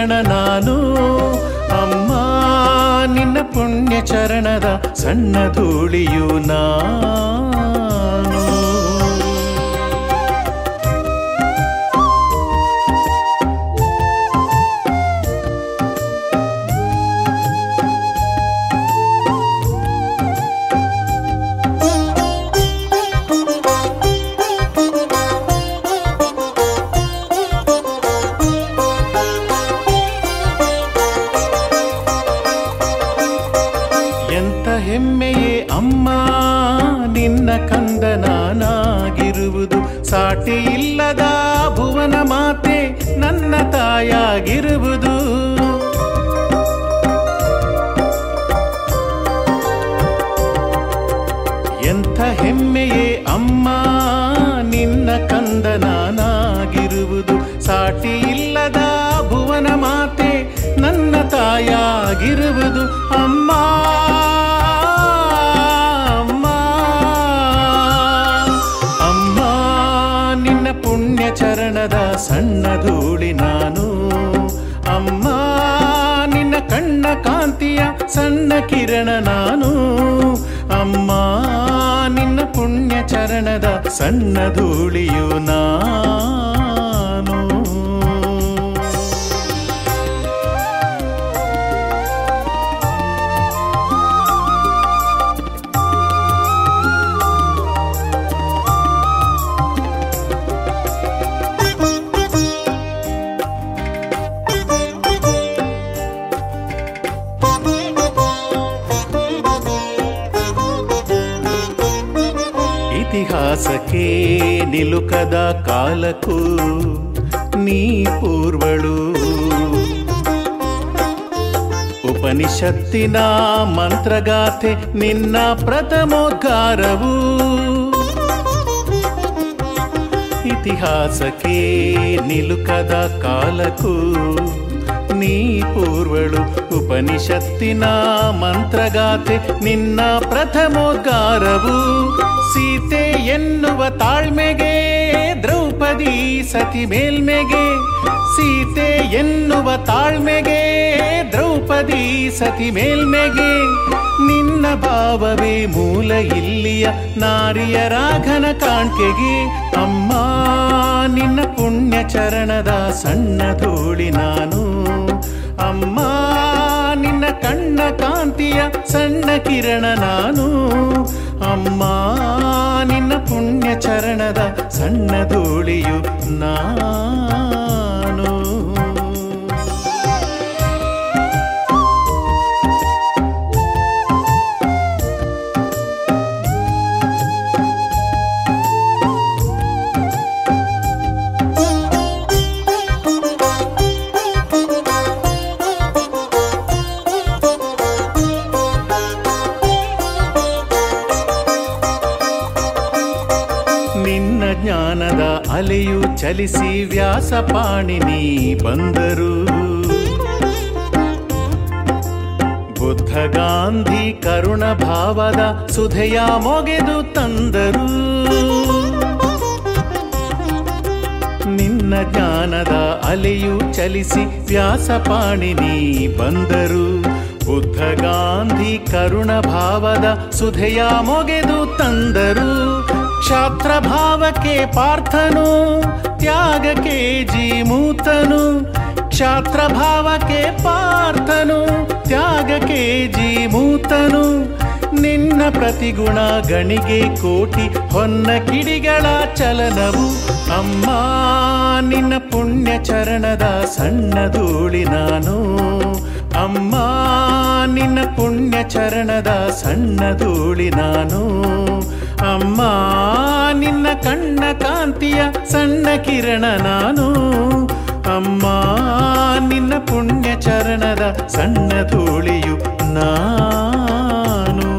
ಕಿರಣ ನಾನು. ಅಮ್ಮ ನಿನ್ನ ಪುಣ್ಯ ಚರಣದ ಸಣ್ಣ ಧೂಳಿಯು ನಾ. ಸಾಟಿ ಇಲ್ಲದ ಭುವನ ಮಾತೆ ನನ್ನ ತಾಯಾಗಿರುವುದು. ಎಂಥ ಹೆಮ್ಮೆಯೇ ಅಮ್ಮ, ನಿನ್ನ ಕಂದ ನಾನಾಗಿರುವುದು ಸಾಟಿ ಇಲ್ಲದ ಭುವನ ಮಾತೆ ನನ್ನ ತಾಯಾಗಿರುವುದು. ಸಣ್ಣ ಕಿರಣ ನಾನು. ಅಮ್ಮ ನಿನ್ನ ಪುಣ್ಯ ಚರಣದ ಸಣ್ಣ ಧೂಳಿಯು ನಿಲುಕದ ಕಾಲಕ್ಕೂ ನೀ ಪೂರ್ವಳು ಉಪನಿಷತ್ತಿನ ಮಂತ್ರಗಾಥೆ ನಿನ್ನ ಪ್ರಥಮೋದ್ಗಾರವು ಇತಿಹಾಸಕ್ಕೆ ನಿಲುಕದ ಕಾಲಕ್ಕೂ ನೀ ಪೂರ್ವಳು ಉಪನಿಷತ್ತಿನ ಮಂತ್ರಗಾಥೆ ನಿನ್ನ ಪ್ರಥಮೋದ್ಗಾರವು ಸೀತೆ ಎನ್ನುವ ತಾಳ್ಮೆಗೆ, ದ್ರೌಪದಿ ಸತಿ ಮೇಲ್ಮೆಗೆ, ಸೀತೆ ಎನ್ನುವ ತಾಳ್ಮೆಗೆ, ದ್ರೌಪದಿ ಸತಿ ಮೇಲ್ಮೆಗೆ, ನಿನ್ನ ಭಾವವೇ ಮೂಲ ಇಲ್ಲಿಯ ನಾರಿಯ ರಾಘನ ಕಾಣ್ಕೆಗೆ, ಅಮ್ಮ ನಿನ್ನ ಪುಣ್ಯ ಚರಣದ ಸಣ್ಣ ಧೂಳಿ ನಾನು. ಅಮ್ಮ ನಿನ್ನ ಕಣ್ಣ ಕಾಂತಿಯ ಸಣ್ಣ ಕಿರಣ ನಾನು. ಅಮ್ಮ ಚರಣದ ಸಣ್ಣ ಧೂಳಿಯು ನಾ ವ್ಯಾಸ ಪಾಣಿನಿ ಬಂದರು. ಬುದ್ಧ ಗಾಂಧಿ ಕರುಣ ಭಾವದ ಸುಧೆಯ ಮೊಗೆದು ತಂದರು. ನಿನ್ನ ಜ್ಞಾನದ ಅಲೆಯು ಚಲಿಸಿ ವ್ಯಾಸಪಾಣಿನಿ ಬಂದರು. ಬುದ್ಧ ಗಾಂಧಿ ಕರುಣ ಭಾವದ ಸುಧೆಯ ಮೊಗೆದು ತಂದರು. ಕ್ಷಾತ್ರ ಭಾವಕ್ಕೆ ಪಾರ್ಥನು, ತ್ಯಾಗಕ್ಕೆ ಜೀಮೂತನು. ಕ್ಷಾತ್ರ ಭಾವಕ್ಕೆ ಪಾರ್ಥನು, ತ್ಯಾಗಕ್ಕೆ ಜೀಮೂತನು. ನಿನ್ನ ಪ್ರತಿಗುಣ ಗಣಿಗೆ ಕೋಟಿ, ಹೊನ್ನ ಕಿಡಿಗಳ ಚಲನವು. ಅಮ್ಮ, ನಿನ್ನ ಪುಣ್ಯ ಚರಣದ ಸಣ್ಣ ಧೂಳಿ ನಾನು. ಅಮ್ಮ, ನಿನ್ನ ಪುಣ್ಯ ಚರಣದ ಸಣ್ಣ ಧೂಳಿ ನಾನು. ಅಮ್ಮ ನಿನ್ನ ಕಣ್ಣ ಕಾಂತಿಯ ಸಣ್ಣ ಕಿರಣ ನಾನು. ಅಮ್ಮ, ನಿನ್ನ ಪುಣ್ಯ ಚರಣದ ಸಣ್ಣ ಧೂಳಿಯು ನಾನು.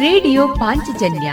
ರೇಡಿಯೋ ಪಾಂಚಜನ್ಯ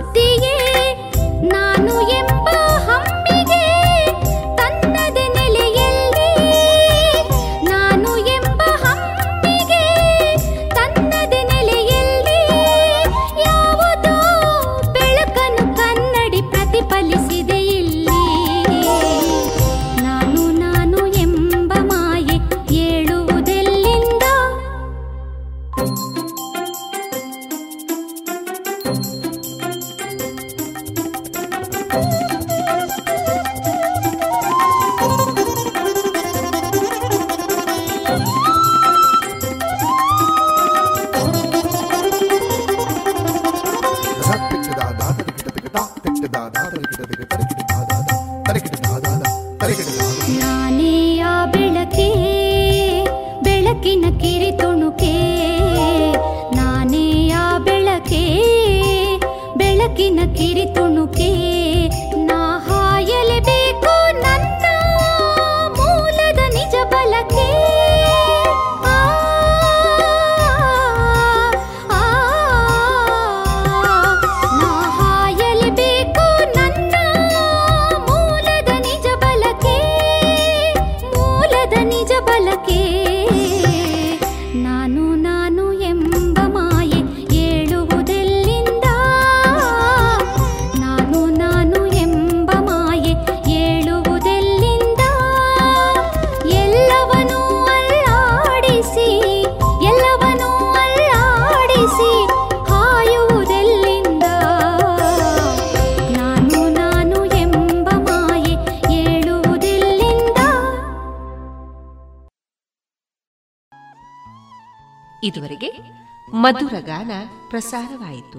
बुद्धि